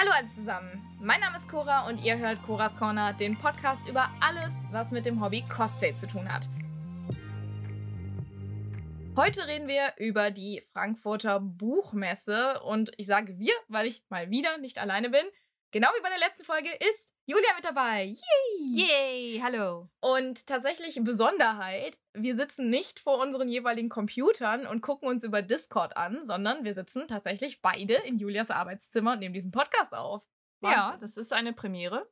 Hallo alle zusammen, mein Name ist Cora und ihr hört Coras Corner, den Podcast über alles, was mit dem Hobby Cosplay zu tun hat. Heute reden wir über die Frankfurter Buchmesse und ich sage wir, weil ich mal wieder nicht alleine bin. Genau wie bei der letzten Folge ist Julia mit dabei. Yay! Yay, hallo. Und tatsächlich Besonderheit, wir sitzen nicht vor unseren jeweiligen Computern und gucken uns über Discord an, sondern wir sitzen tatsächlich beide in Julias Arbeitszimmer und nehmen diesen Podcast auf. Ja, Wahnsinn. das ist eine Premiere.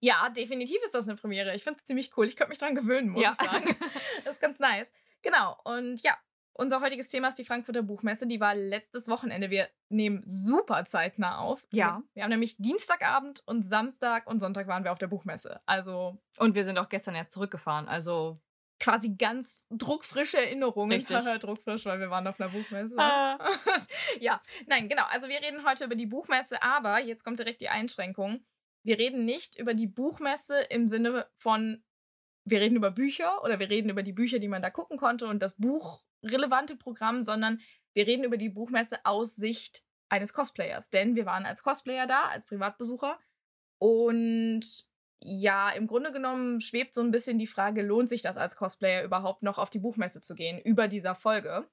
Ja, definitiv ist das eine Premiere. Ich finde es ziemlich cool. Ich könnte mich dran gewöhnen, muss Ja. ich sagen. das ist ganz nice. Genau. Und ja, unser heutiges Thema ist die Frankfurter Buchmesse. Die war letztes Wochenende. Wir nehmen super zeitnah auf. Ja. Wir, wir haben nämlich Dienstagabend und Samstag und Sonntag waren wir auf der Buchmesse. Also Und wir sind auch gestern erst zurückgefahren. Also. quasi ganz druckfrische Erinnerungen. Richtig. Haha, druckfrisch, weil wir waren auf einer Buchmesse. Ah. ja, nein, genau. Also wir reden heute über die Buchmesse, aber jetzt kommt direkt die Einschränkung. Wir reden nicht über die Buchmesse im Sinne von, wir reden über Bücher oder wir reden über die Bücher, die man da gucken konnte und das buchrelevante Programm, sondern wir reden über die Buchmesse aus Sicht eines Cosplayers. Denn wir waren als Cosplayer da, als Privatbesucher. Und ja, im Grunde genommen schwebt so ein bisschen die Frage, lohnt sich das als Cosplayer überhaupt noch auf die Buchmesse zu gehen über dieser Folge?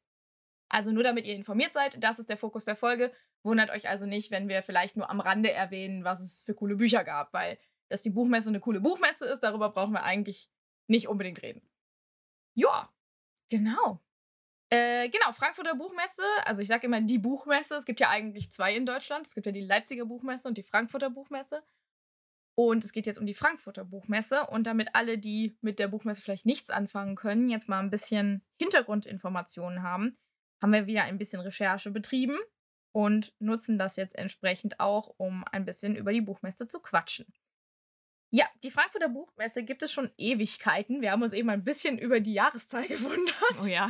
Also nur damit ihr informiert seid, das ist der Fokus der Folge. Wundert euch also nicht, wenn wir vielleicht nur am Rande erwähnen, was es für coole Bücher gab, weil dass die Buchmesse eine coole Buchmesse ist, darüber brauchen wir eigentlich nicht unbedingt reden. Ja, genau. Äh, genau, Frankfurter Buchmesse, also ich sage immer die Buchmesse, es gibt ja eigentlich zwei in Deutschland. Es gibt ja die Leipziger Buchmesse und die Frankfurter Buchmesse. Und es geht jetzt um die Frankfurter Buchmesse. Und damit alle, die mit der Buchmesse vielleicht nichts anfangen können, jetzt mal ein bisschen Hintergrundinformationen haben, haben wir wieder ein bisschen Recherche betrieben und nutzen das jetzt entsprechend auch, um ein bisschen über die Buchmesse zu quatschen. Ja, die Frankfurter Buchmesse gibt es schon Ewigkeiten. Wir haben uns eben ein bisschen über die Jahreszahl gewundert. Oh ja.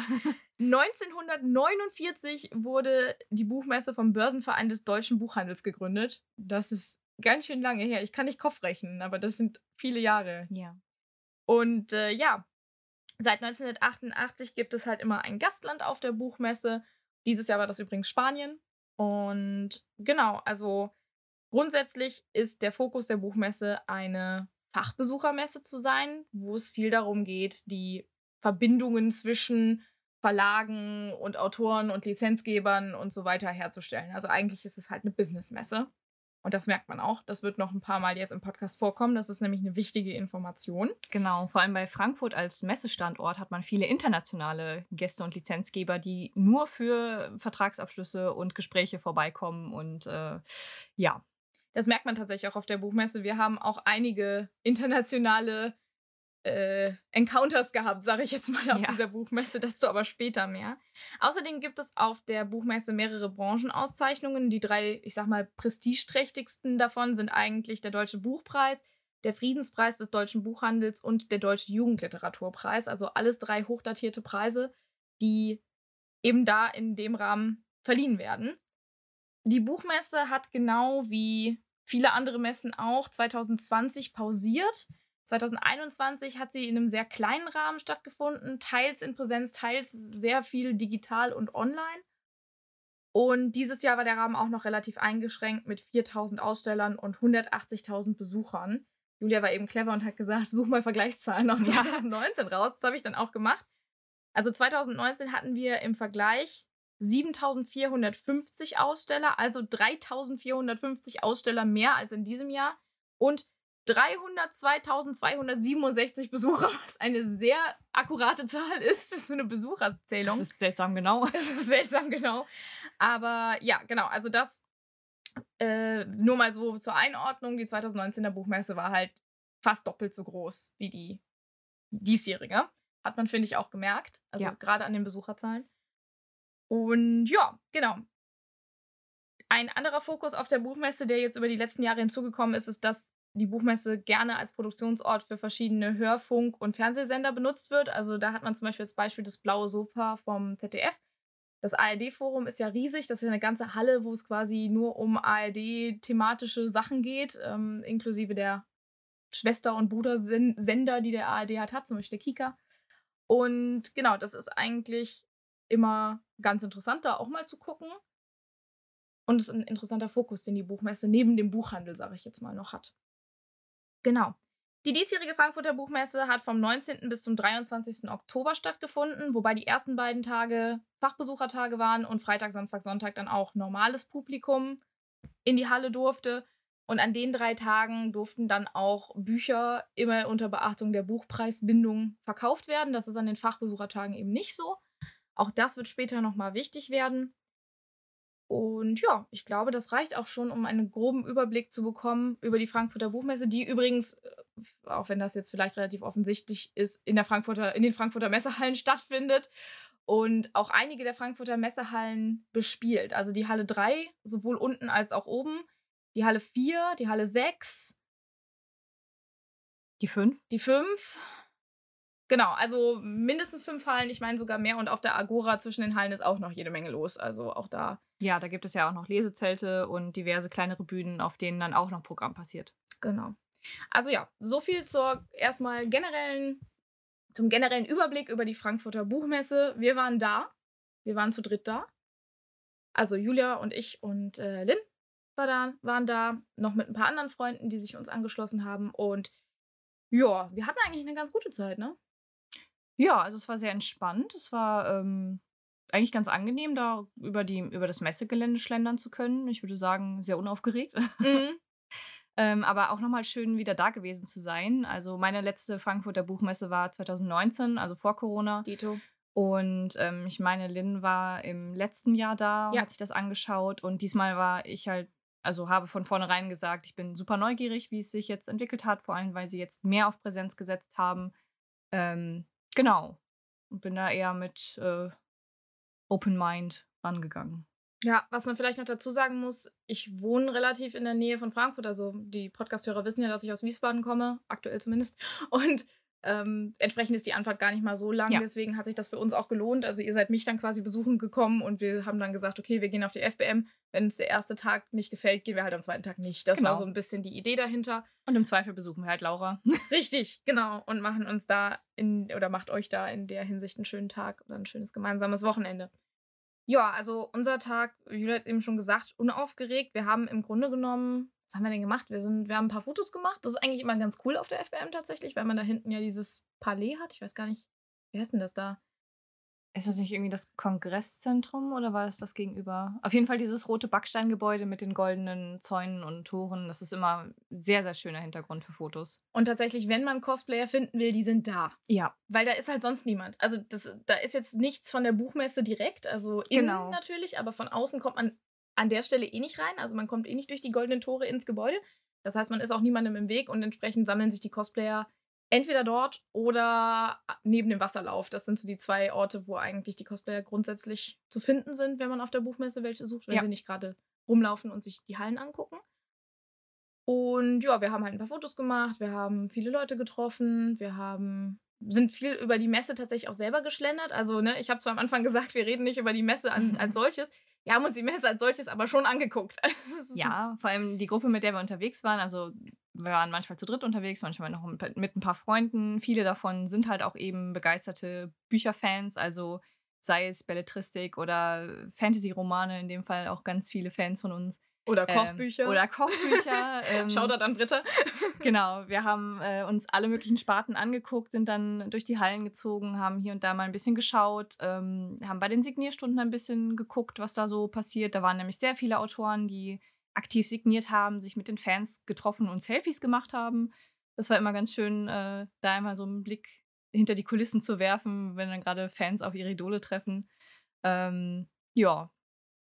1949 wurde die Buchmesse vom Börsenverein des deutschen Buchhandels gegründet. Das ist ganz schön lange her. Ich kann nicht Kopf rechnen, aber das sind viele Jahre. Ja. Und äh, ja, seit 1988 gibt es halt immer ein Gastland auf der Buchmesse. Dieses Jahr war das übrigens Spanien. Und genau, also grundsätzlich ist der Fokus der Buchmesse eine Fachbesuchermesse zu sein, wo es viel darum geht, die Verbindungen zwischen Verlagen und Autoren und Lizenzgebern und so weiter herzustellen. Also eigentlich ist es halt eine Businessmesse. Und das merkt man auch. Das wird noch ein paar Mal jetzt im Podcast vorkommen. Das ist nämlich eine wichtige Information. Genau, vor allem bei Frankfurt als Messestandort hat man viele internationale Gäste und Lizenzgeber, die nur für Vertragsabschlüsse und Gespräche vorbeikommen. Und äh, ja, Das merkt man tatsächlich auch auf der Buchmesse. Wir haben auch einige internationale äh, Encounters gehabt, sage ich jetzt mal, auf Ja. dieser Buchmesse. Dazu aber später mehr. Außerdem gibt es auf der Buchmesse mehrere Branchenauszeichnungen. Die drei, ich sag mal, prestigeträchtigsten davon sind eigentlich der Deutsche Buchpreis, der Friedenspreis des deutschen Buchhandels und der Deutsche Jugendliteraturpreis. Also alles drei hochdatierte Preise, die eben da in dem Rahmen verliehen werden. Die Buchmesse hat genau wie viele andere Messen auch 2020 pausiert. 2021 hat sie in einem sehr kleinen Rahmen stattgefunden, teils in Präsenz, teils sehr viel digital und online. Und dieses Jahr war der Rahmen auch noch relativ eingeschränkt mit 4000 Ausstellern und 180.000 Besuchern. Julia war eben clever und hat gesagt, such mal Vergleichszahlen aus Ja. 2019 raus. Das habe ich dann auch gemacht. Also 2019 hatten wir im Vergleich 7450 Aussteller, also 3450 Aussteller mehr als in diesem Jahr und 302.267 Besucher, was eine sehr akkurate Zahl ist für so eine Besucherzählung. das ist seltsam genau. Das ist seltsam, genau. Aber ja, genau. Also das äh, nur mal so zur Einordnung. Die 2019er Buchmesse war halt fast doppelt so groß wie die diesjährige. Hat man, finde ich, auch gemerkt. Also Ja. gerade an den Besucherzahlen. Und ja, genau. Ein anderer Fokus auf der Buchmesse, der jetzt über die letzten Jahre hinzugekommen ist, ist, dass die Buchmesse gerne als Produktionsort für verschiedene Hörfunk- und Fernsehsender benutzt wird. Also da hat man zum Beispiel das Beispiel das Blaue Sofa vom ZDF. Das ARD-Forum ist ja riesig. Das ist ja eine ganze Halle, wo es quasi nur um ARD-thematische Sachen geht, ähm, inklusive der Schwester- und Brudersender, die der ARD hat, hat, zum Beispiel der Kika. Und genau, das ist eigentlich immer ganz interessant, da auch mal zu gucken. Und es ist ein interessanter Fokus, den die Buchmesse neben dem Buchhandel, sage ich jetzt mal, noch hat. Genau. Die diesjährige Frankfurter Buchmesse hat vom 19. bis zum 23. Oktober stattgefunden, wobei die ersten beiden Tage Fachbesuchertage waren und Freitag, Samstag, Sonntag dann auch normales Publikum in die Halle durfte. Und an den drei Tagen durften dann auch Bücher immer unter Beachtung der Buchpreisbindung verkauft werden. Das ist an den Fachbesuchertagen eben nicht so. Auch das wird später nochmal wichtig werden. Und ja, ich glaube, das reicht auch schon, um einen groben Überblick zu bekommen über die Frankfurter Buchmesse, die übrigens, äh, auch wenn das jetzt vielleicht relativ offensichtlich ist, in, der Frankfurter, in den Frankfurter Messehallen stattfindet und auch einige der Frankfurter Messehallen bespielt. Also die Halle 3, sowohl unten als auch oben, die Halle 4, die Halle 6, die 5, die 5 Genau, also mindestens fünf Hallen, ich meine sogar mehr. Und auf der Agora zwischen den Hallen ist auch noch jede Menge los. Also auch da. Ja, da gibt es ja auch noch Lesezelte und diverse kleinere Bühnen, auf denen dann auch noch Programm passiert. Genau. Also ja, so viel zur erstmal generellen, zum generellen Überblick über die Frankfurter Buchmesse. Wir waren da. Wir waren zu dritt da. Also Julia und ich und äh, Lynn war da, waren da, noch mit ein paar anderen Freunden, die sich uns angeschlossen haben. Und ja, wir hatten eigentlich eine ganz gute Zeit, ne? Ja, also es war sehr entspannt. Es war ähm, eigentlich ganz angenehm, da über, die, über das Messegelände schlendern zu können. Ich würde sagen, sehr unaufgeregt. Mhm. ähm, aber auch nochmal schön, wieder da gewesen zu sein. Also meine letzte Frankfurter Buchmesse war 2019, also vor Corona. Dito. Und ähm, ich meine, Lynn war im letzten Jahr da und ja. hat sich das angeschaut. Und diesmal war ich halt, also habe von vornherein gesagt, ich bin super neugierig, wie es sich jetzt entwickelt hat, vor allem weil sie jetzt mehr auf Präsenz gesetzt haben. Ähm, Genau. Und bin da eher mit äh, Open Mind rangegangen. Ja, was man vielleicht noch dazu sagen muss, ich wohne relativ in der Nähe von Frankfurt. Also die Podcasthörer wissen ja, dass ich aus Wiesbaden komme, aktuell zumindest. Und ähm, entsprechend ist die Anfahrt gar nicht mal so lang, ja. deswegen hat sich das für uns auch gelohnt. Also ihr seid mich dann quasi besuchen gekommen und wir haben dann gesagt, okay, wir gehen auf die FBM. Wenn uns der erste Tag nicht gefällt, gehen wir halt am zweiten Tag nicht. Das genau. war so ein bisschen die Idee dahinter. Und im Zweifel besuchen wir halt Laura. Richtig, genau. Und machen uns da in, oder macht euch da in der Hinsicht einen schönen Tag oder ein schönes gemeinsames Wochenende. Ja, also unser Tag, Julia hat es eben schon gesagt, unaufgeregt. Wir haben im Grunde genommen was haben wir denn gemacht? Wir, sind, wir haben ein paar Fotos gemacht. Das ist eigentlich immer ganz cool auf der FBM tatsächlich, weil man da hinten ja dieses Palais hat. Ich weiß gar nicht, wie heißt denn das da? Ist das nicht irgendwie das Kongresszentrum oder war das das gegenüber? Auf jeden Fall dieses rote Backsteingebäude mit den goldenen Zäunen und Toren. Das ist immer ein sehr, sehr schöner Hintergrund für Fotos. Und tatsächlich, wenn man Cosplayer finden will, die sind da. Ja. Weil da ist halt sonst niemand. Also das, da ist jetzt nichts von der Buchmesse direkt, also innen genau. natürlich, aber von außen kommt man an der Stelle eh nicht rein. Also man kommt eh nicht durch die goldenen Tore ins Gebäude. Das heißt, man ist auch niemandem im Weg und entsprechend sammeln sich die Cosplayer entweder dort oder neben dem Wasserlauf. Das sind so die zwei Orte, wo eigentlich die Cosplayer grundsätzlich zu finden sind, wenn man auf der Buchmesse welche sucht, wenn ja. sie nicht gerade rumlaufen und sich die Hallen angucken. Und ja, wir haben halt ein paar Fotos gemacht, wir haben viele Leute getroffen, wir haben sind viel über die Messe tatsächlich auch selber geschlendert. Also, ne, ich habe zwar am Anfang gesagt, wir reden nicht über die Messe an, als solches. Wir haben uns die Messe als solches aber schon angeguckt. ja, vor allem die Gruppe, mit der wir unterwegs waren. Also, wir waren manchmal zu dritt unterwegs, manchmal noch mit ein paar Freunden. Viele davon sind halt auch eben begeisterte Bücherfans. Also, sei es Belletristik oder Fantasy-Romane, in dem Fall auch ganz viele Fans von uns. Oder ähm, Kochbücher. Ähm, oder Kochbücher. ähm, Shoutout an Britta. genau, wir haben äh, uns alle möglichen Sparten angeguckt, sind dann durch die Hallen gezogen, haben hier und da mal ein bisschen geschaut, ähm, haben bei den Signierstunden ein bisschen geguckt, was da so passiert. Da waren nämlich sehr viele Autoren, die aktiv signiert haben, sich mit den Fans getroffen und Selfies gemacht haben. Das war immer ganz schön, äh, da einmal so einen Blick hinter die Kulissen zu werfen, wenn dann gerade Fans auf ihre Idole treffen. Ähm, ja,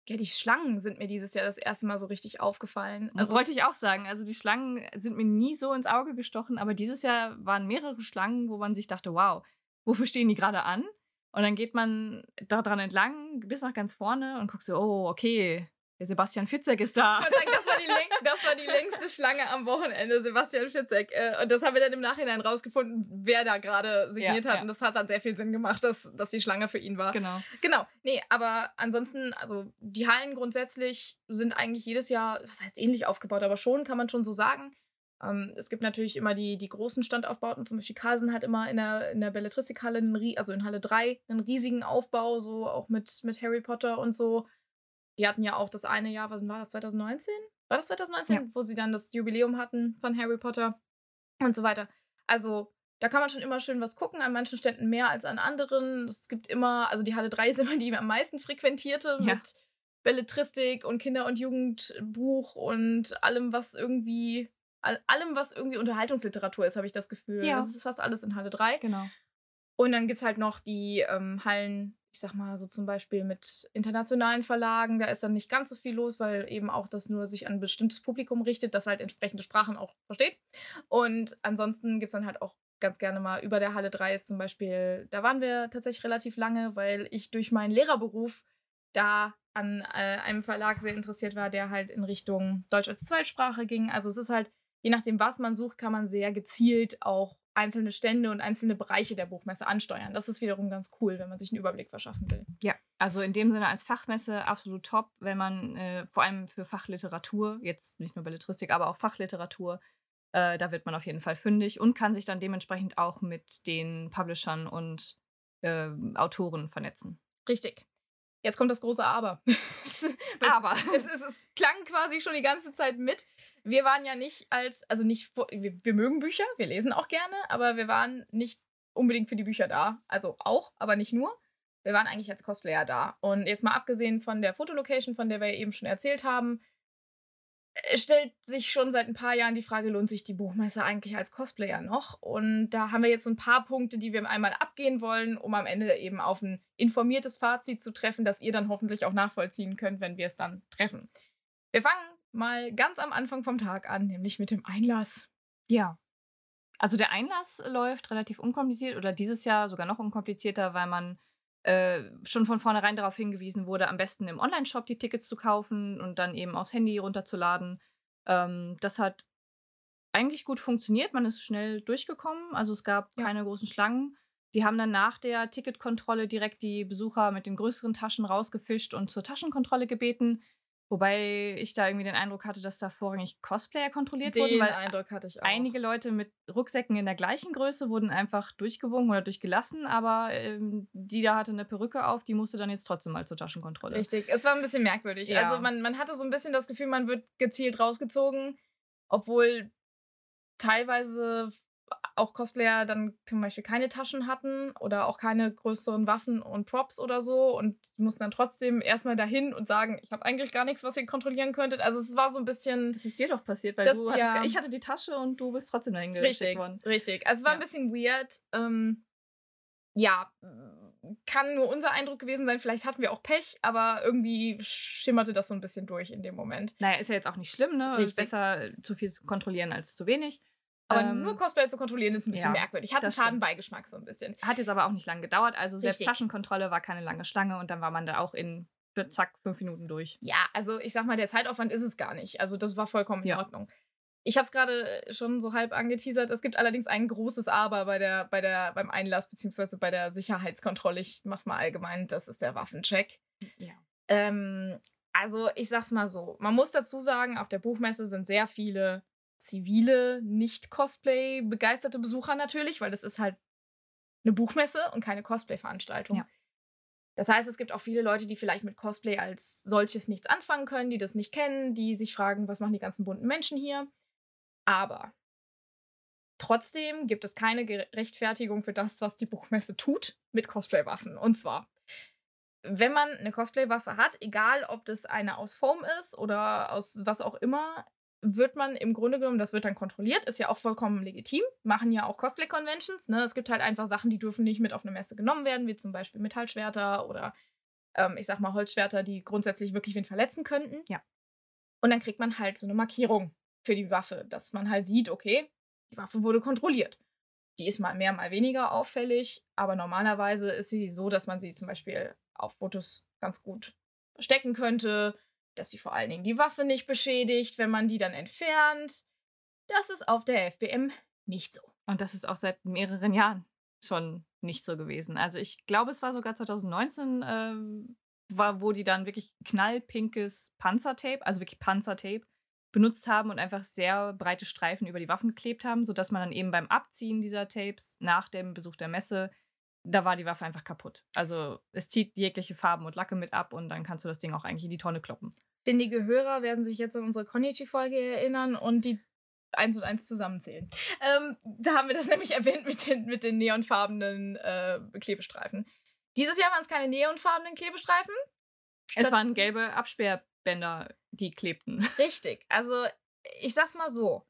ja, die Schlangen sind mir dieses Jahr das erste Mal so richtig aufgefallen. Also, das wollte ich auch sagen. Also die Schlangen sind mir nie so ins Auge gestochen, aber dieses Jahr waren mehrere Schlangen, wo man sich dachte, wow, wofür stehen die gerade an? Und dann geht man da dran entlang bis nach ganz vorne und guckt so, oh, okay, der Sebastian Fitzek ist da. Ich sagen, das war, die das war die längste Schlange am Wochenende, Sebastian Fitzek. Äh, und das haben wir dann im Nachhinein rausgefunden, wer da gerade signiert ja, hat. Ja. Und das hat dann sehr viel Sinn gemacht, dass, dass die Schlange für ihn war. Genau. Genau. Nee, aber ansonsten, also die Hallen grundsätzlich sind eigentlich jedes Jahr, das heißt ähnlich aufgebaut, aber schon, kann man schon so sagen. Ähm, es gibt natürlich immer die, die großen Standaufbauten, zum Beispiel Carlsen hat immer in der, in der Belletristikhalle, also in Halle 3, einen riesigen Aufbau, so auch mit, mit Harry Potter und so. Die hatten ja auch das eine Jahr, was war das, 2019? War das 2019? Ja. Wo sie dann das Jubiläum hatten von Harry Potter und so weiter. Also, da kann man schon immer schön was gucken, an manchen Ständen mehr als an anderen. Es gibt immer, also die Halle 3 ist immer die am meisten frequentierte ja. mit Belletristik und Kinder- und Jugendbuch und allem, was irgendwie, all, allem, was irgendwie Unterhaltungsliteratur ist, habe ich das Gefühl. Ja. Das ist fast alles in Halle 3. Genau. Und dann gibt es halt noch die ähm, Hallen, ich sag mal so zum Beispiel mit internationalen Verlagen. Da ist dann nicht ganz so viel los, weil eben auch das nur sich an ein bestimmtes Publikum richtet, das halt entsprechende Sprachen auch versteht. Und ansonsten gibt es dann halt auch ganz gerne mal über der Halle 3 ist zum Beispiel, da waren wir tatsächlich relativ lange, weil ich durch meinen Lehrerberuf da an äh, einem Verlag sehr interessiert war, der halt in Richtung Deutsch als Zweitsprache ging. Also es ist halt, je nachdem, was man sucht, kann man sehr gezielt auch einzelne Stände und einzelne Bereiche der Buchmesse ansteuern. Das ist wiederum ganz cool, wenn man sich einen Überblick verschaffen will. Ja, also in dem Sinne als Fachmesse absolut top, wenn man äh, vor allem für Fachliteratur, jetzt nicht nur Belletristik, aber auch Fachliteratur, äh, da wird man auf jeden Fall fündig und kann sich dann dementsprechend auch mit den Publishern und äh, Autoren vernetzen. Richtig. Jetzt kommt das große Aber. aber. Es, es, es, klang quasi schon die ganze Zeit mit wir waren ja nicht als, also nicht, wir, wir mögen Bücher, wir lesen auch gerne, aber wir waren nicht unbedingt für die Bücher da. Also auch, aber nicht nur. Wir waren eigentlich als Cosplayer da. Und jetzt mal abgesehen von der Fotolocation, von der wir eben schon erzählt haben, stellt sich schon seit ein paar Jahren die Frage, lohnt sich die Buchmesse eigentlich als Cosplayer noch? Und da haben wir jetzt ein paar Punkte, die wir einmal abgehen wollen, um am Ende eben auf ein informiertes Fazit zu treffen, das ihr dann hoffentlich auch nachvollziehen könnt, wenn wir es dann treffen. Wir fangen mal ganz am Anfang vom Tag an, nämlich mit dem Einlass. Ja. Also der Einlass läuft relativ unkompliziert oder dieses Jahr sogar noch unkomplizierter, weil man äh, schon von vornherein darauf hingewiesen wurde, am besten im Online-Shop die Tickets zu kaufen und dann eben aufs Handy runterzuladen. Ähm, das hat eigentlich gut funktioniert. Man ist schnell durchgekommen. Also es gab ja. keine großen Schlangen. Die haben dann nach der Ticketkontrolle direkt die Besucher mit den größeren Taschen rausgefischt und zur Taschenkontrolle gebeten. Wobei ich da irgendwie den Eindruck hatte, dass da vorrangig Cosplayer kontrolliert den wurden, weil Eindruck hatte ich auch. einige Leute mit Rucksäcken in der gleichen Größe wurden einfach durchgewunken oder durchgelassen, aber ähm, die da hatte eine Perücke auf, die musste dann jetzt trotzdem mal zur Taschenkontrolle. Richtig, es war ein bisschen merkwürdig. Ja. Also man, man hatte so ein bisschen das Gefühl, man wird gezielt rausgezogen, obwohl teilweise auch Cosplayer dann zum Beispiel keine Taschen hatten oder auch keine größeren Waffen und Props oder so und die mussten dann trotzdem erstmal dahin und sagen, ich habe eigentlich gar nichts, was ihr kontrollieren könntet. Also es war so ein bisschen. Das ist dir doch passiert, weil das, du hattest, ja. ich hatte die Tasche und du bist trotzdem dahin geschickt worden. Richtig. Also es war ja. ein bisschen weird. Ähm, ja, kann nur unser Eindruck gewesen sein. Vielleicht hatten wir auch Pech, aber irgendwie schimmerte das so ein bisschen durch in dem Moment. Naja, ist ja jetzt auch nicht schlimm, ne? Richtig. Ist besser zu viel zu kontrollieren als zu wenig. Aber ähm, nur Cosplay zu kontrollieren ist ein bisschen ja, merkwürdig. Hat einen Schadenbeigeschmack so ein bisschen. Hat jetzt aber auch nicht lange gedauert. Also selbst Richtig. Taschenkontrolle war keine lange Schlange und dann war man da auch in zack, fünf Minuten durch. Ja, also ich sag mal, der Zeitaufwand ist es gar nicht. Also das war vollkommen in ja. Ordnung. Ich habe es gerade schon so halb angeteasert. Es gibt allerdings ein großes Aber bei der, bei der, beim Einlass beziehungsweise bei der Sicherheitskontrolle. Ich mach's mal allgemein. Das ist der Waffencheck. Ja. Ähm, also ich sag's mal so. Man muss dazu sagen, auf der Buchmesse sind sehr viele zivile, nicht Cosplay-begeisterte Besucher natürlich, weil das ist halt eine Buchmesse und keine Cosplay-Veranstaltung. Ja. Das heißt, es gibt auch viele Leute, die vielleicht mit Cosplay als solches nichts anfangen können, die das nicht kennen, die sich fragen, was machen die ganzen bunten Menschen hier. Aber trotzdem gibt es keine Rechtfertigung für das, was die Buchmesse tut mit Cosplay-Waffen. Und zwar, wenn man eine Cosplay-Waffe hat, egal ob das eine aus Foam ist oder aus was auch immer, wird man im Grunde genommen, das wird dann kontrolliert, ist ja auch vollkommen legitim, machen ja auch Cosplay-Conventions. Ne? Es gibt halt einfach Sachen, die dürfen nicht mit auf eine Messe genommen werden, wie zum Beispiel Metallschwerter oder ähm, ich sag mal Holzschwerter, die grundsätzlich wirklich wen verletzen könnten. Ja. Und dann kriegt man halt so eine Markierung für die Waffe, dass man halt sieht, okay, die Waffe wurde kontrolliert. Die ist mal mehr, mal weniger auffällig, aber normalerweise ist sie so, dass man sie zum Beispiel auf Fotos ganz gut verstecken könnte dass sie vor allen Dingen die Waffe nicht beschädigt, wenn man die dann entfernt. Das ist auf der FBM nicht so. Und das ist auch seit mehreren Jahren schon nicht so gewesen. Also ich glaube, es war sogar 2019, ähm, war, wo die dann wirklich knallpinkes Panzertape, also wirklich Panzertape, benutzt haben und einfach sehr breite Streifen über die Waffen geklebt haben, sodass man dann eben beim Abziehen dieser Tapes nach dem Besuch der Messe da war die Waffe einfach kaputt. Also es zieht jegliche Farben und Lacke mit ab und dann kannst du das Ding auch eigentlich in die Tonne kloppen. Findige Hörer werden sich jetzt an unsere Konichi-Folge erinnern und die eins und eins zusammenzählen. Ähm, da haben wir das nämlich erwähnt mit den, mit den neonfarbenen äh, Klebestreifen. Dieses Jahr waren es keine neonfarbenen Klebestreifen. Es waren gelbe Absperrbänder, die klebten. Richtig. Also ich sag's mal so.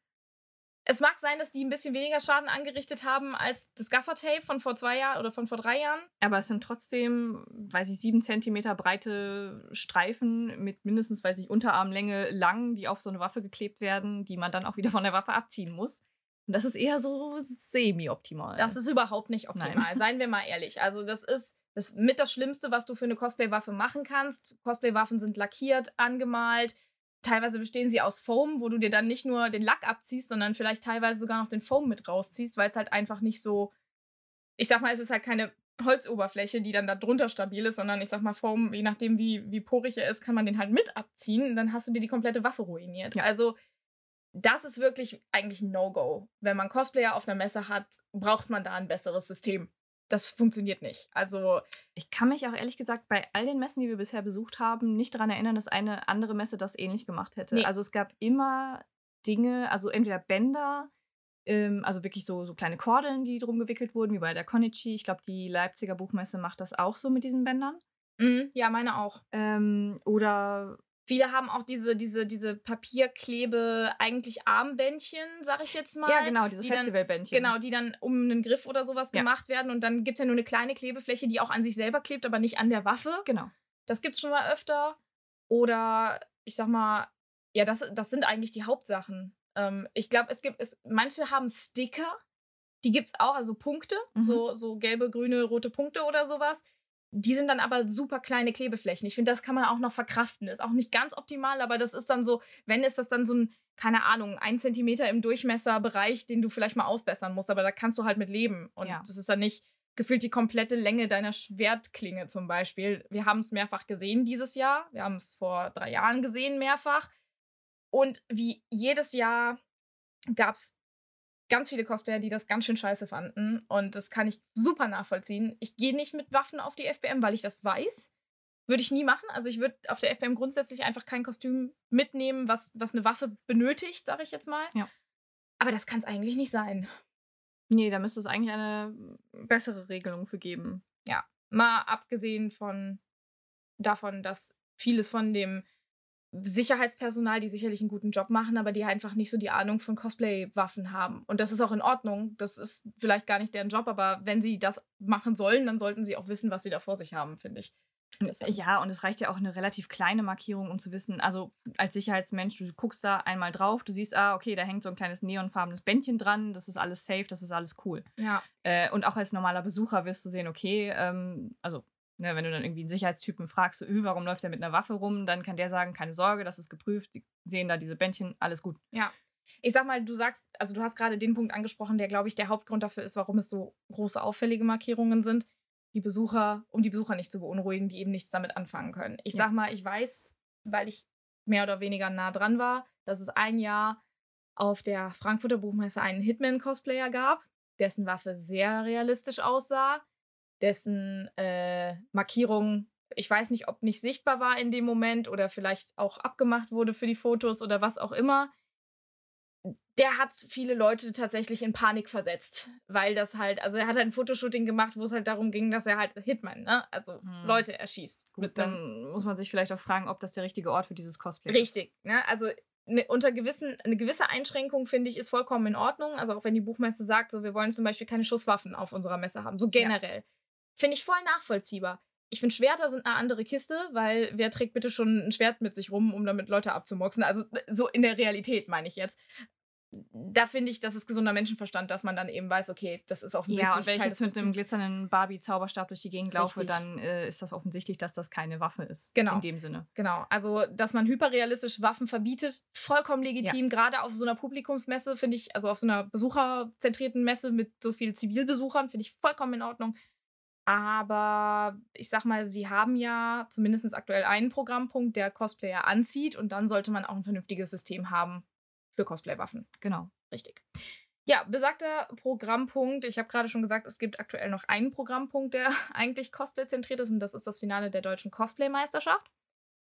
Es mag sein, dass die ein bisschen weniger Schaden angerichtet haben als das Gaffer-Tape von vor zwei Jahren oder von vor drei Jahren. Aber es sind trotzdem, weiß ich, sieben Zentimeter breite Streifen mit mindestens, weiß ich, Unterarmlänge lang, die auf so eine Waffe geklebt werden, die man dann auch wieder von der Waffe abziehen muss. Und das ist eher so semi-optimal. Das ist überhaupt nicht optimal, Nein. seien wir mal ehrlich. Also das ist das mit das Schlimmste, was du für eine Cosplay-Waffe machen kannst. Cosplay-Waffen sind lackiert, angemalt. Teilweise bestehen sie aus Foam, wo du dir dann nicht nur den Lack abziehst, sondern vielleicht teilweise sogar noch den Foam mit rausziehst, weil es halt einfach nicht so. Ich sag mal, es ist halt keine Holzoberfläche, die dann da drunter stabil ist, sondern ich sag mal, Foam, je nachdem, wie, wie porig er ist, kann man den halt mit abziehen. Und dann hast du dir die komplette Waffe ruiniert. Ja. Also, das ist wirklich eigentlich ein No-Go. Wenn man Cosplayer auf einer Messe hat, braucht man da ein besseres System. Das funktioniert nicht. Also, Ich kann mich auch ehrlich gesagt bei all den Messen, die wir bisher besucht haben, nicht daran erinnern, dass eine andere Messe das ähnlich gemacht hätte. Nee. Also es gab immer Dinge, also entweder Bänder, ähm, also wirklich so, so kleine Kordeln, die drum gewickelt wurden, wie bei der Konichi. Ich glaube, die Leipziger Buchmesse macht das auch so mit diesen Bändern. mm, ja, meine auch. Ähm, oder Viele haben auch diese, diese, diese Papierklebe, eigentlich Armbändchen, sag ich jetzt mal. ja, genau, diese die dann- Festivalbändchen. Genau, die dann um einen Griff oder sowas Ja. gemacht werden. Und dann gibt es ja nur eine kleine Klebefläche, die auch an sich selber klebt, aber nicht an der Waffe. Genau. Das gibt's schon mal öfter. Oder ich sag mal, ja, das, das sind eigentlich die Hauptsachen. Ähm, ich glaube, es gibt, es, manche haben Sticker, die gibt's auch, also Punkte, Mhm. so, so gelbe, grüne, rote Punkte oder sowas. Die sind dann aber super kleine Klebeflächen. Ich finde, das kann man auch noch verkraften. Ist auch nicht ganz optimal, aber das ist dann so, wenn ist das dann so ein, keine Ahnung, ein Zentimeter im Durchmesserbereich, den du vielleicht mal ausbessern musst, aber da kannst du halt mit leben. Und Ja. das ist dann nicht gefühlt die komplette Länge deiner Schwertklinge zum Beispiel. Wir haben es mehrfach gesehen dieses Jahr. Wir haben es vor drei Jahren gesehen mehrfach. Und wie jedes Jahr gab es ganz viele Cosplayer, die das ganz schön scheiße fanden. Und das kann ich super nachvollziehen. Ich gehe nicht mit Waffen auf die FBM, weil ich das weiß. Würde ich nie machen. Also ich würde auf der FBM grundsätzlich einfach kein Kostüm mitnehmen, was, was eine Waffe benötigt, sage ich jetzt mal. Ja. Aber das kann es eigentlich nicht sein. Nee, da müsste es eigentlich eine bessere Regelung für geben. Mal abgesehen von davon, dass vieles von dem Sicherheitspersonal, die sicherlich einen guten Job machen, aber die einfach nicht so die Ahnung von Cosplay-Waffen haben. Und das ist auch in Ordnung. Das ist vielleicht gar nicht deren Job, aber wenn sie das machen sollen, dann sollten sie auch wissen, was sie da vor sich haben, finde ich. Ja, und es reicht ja auch eine relativ kleine Markierung, um zu wissen, also als Sicherheitsmensch, du guckst da einmal drauf, du siehst, ah, okay, da hängt so ein kleines neonfarbenes Bändchen dran, das ist alles safe, das ist alles cool. Ja. Äh, und auch als normaler Besucher wirst du sehen, okay, ähm, also ne, wenn du dann irgendwie einen Sicherheitstypen fragst, so, "Ö, warum läuft der mit einer Waffe rum, dann kann der sagen, keine Sorge, das ist geprüft, die sehen da diese Bändchen, alles gut. Ich sag mal, du sagst, also du hast gerade den Punkt angesprochen, der, glaube ich, der Hauptgrund dafür ist, warum es so große auffällige Markierungen sind. Die Besucher, um die Besucher nicht zu beunruhigen, die eben nichts damit anfangen können. Ich Ja. sag mal, ich weiß, weil ich mehr oder weniger nah dran war, dass es ein Jahr auf der Frankfurter Buchmesse einen Hitman-Cosplayer gab, dessen Waffe sehr realistisch aussah, dessen äh, Markierung, ich weiß nicht, ob nicht sichtbar war in dem Moment oder vielleicht auch abgemacht wurde für die Fotos oder was auch immer der hat viele Leute tatsächlich in Panik versetzt, weil das halt, also er hat halt ein Fotoshooting gemacht, wo es halt darum ging, dass er halt Hitman, ne, also Hm. Leute erschießt. Gut, einem- dann muss man sich vielleicht auch fragen, ob das der richtige Ort für dieses Cosplay ist. Richtig, ne, also ne, unter gewissen, eine gewisse Einschränkung finde ich ist vollkommen in Ordnung. Also auch wenn die Buchmesse sagt, so wir wollen zum Beispiel keine Schusswaffen auf unserer Messe haben, so generell, finde ich voll nachvollziehbar. Ich finde, Schwerter sind eine andere Kiste, weil wer trägt bitte schon ein Schwert mit sich rum, um damit Leute abzumoxen? Also so in der Realität meine ich jetzt. Da finde ich, das ist gesunder Menschenverstand, dass man dann eben weiß, okay, das ist offensichtlich Ja, und wenn ich jetzt mit einem glitzernden Barbie-Zauberstab durch die Gegend laufe, Richtig. dann äh, ist das offensichtlich, dass das keine Waffe ist. Genau. In dem Sinne. Genau, also dass man hyperrealistisch Waffen verbietet, vollkommen legitim. Gerade auf so einer Publikumsmesse finde ich, also auf so einer besucherzentrierten Messe mit so vielen Zivilbesuchern, finde ich vollkommen in Ordnung. Aber ich sag mal, sie haben ja zumindest aktuell einen Programmpunkt, der Cosplayer anzieht und dann sollte man auch ein vernünftiges System haben für Cosplay-Waffen. Genau. Richtig. Ja, besagter Programmpunkt. Ich habe gerade schon gesagt, es gibt aktuell noch einen Programmpunkt, der eigentlich Cosplay-zentriert ist, und das ist das Finale der deutschen Cosplay-Meisterschaft.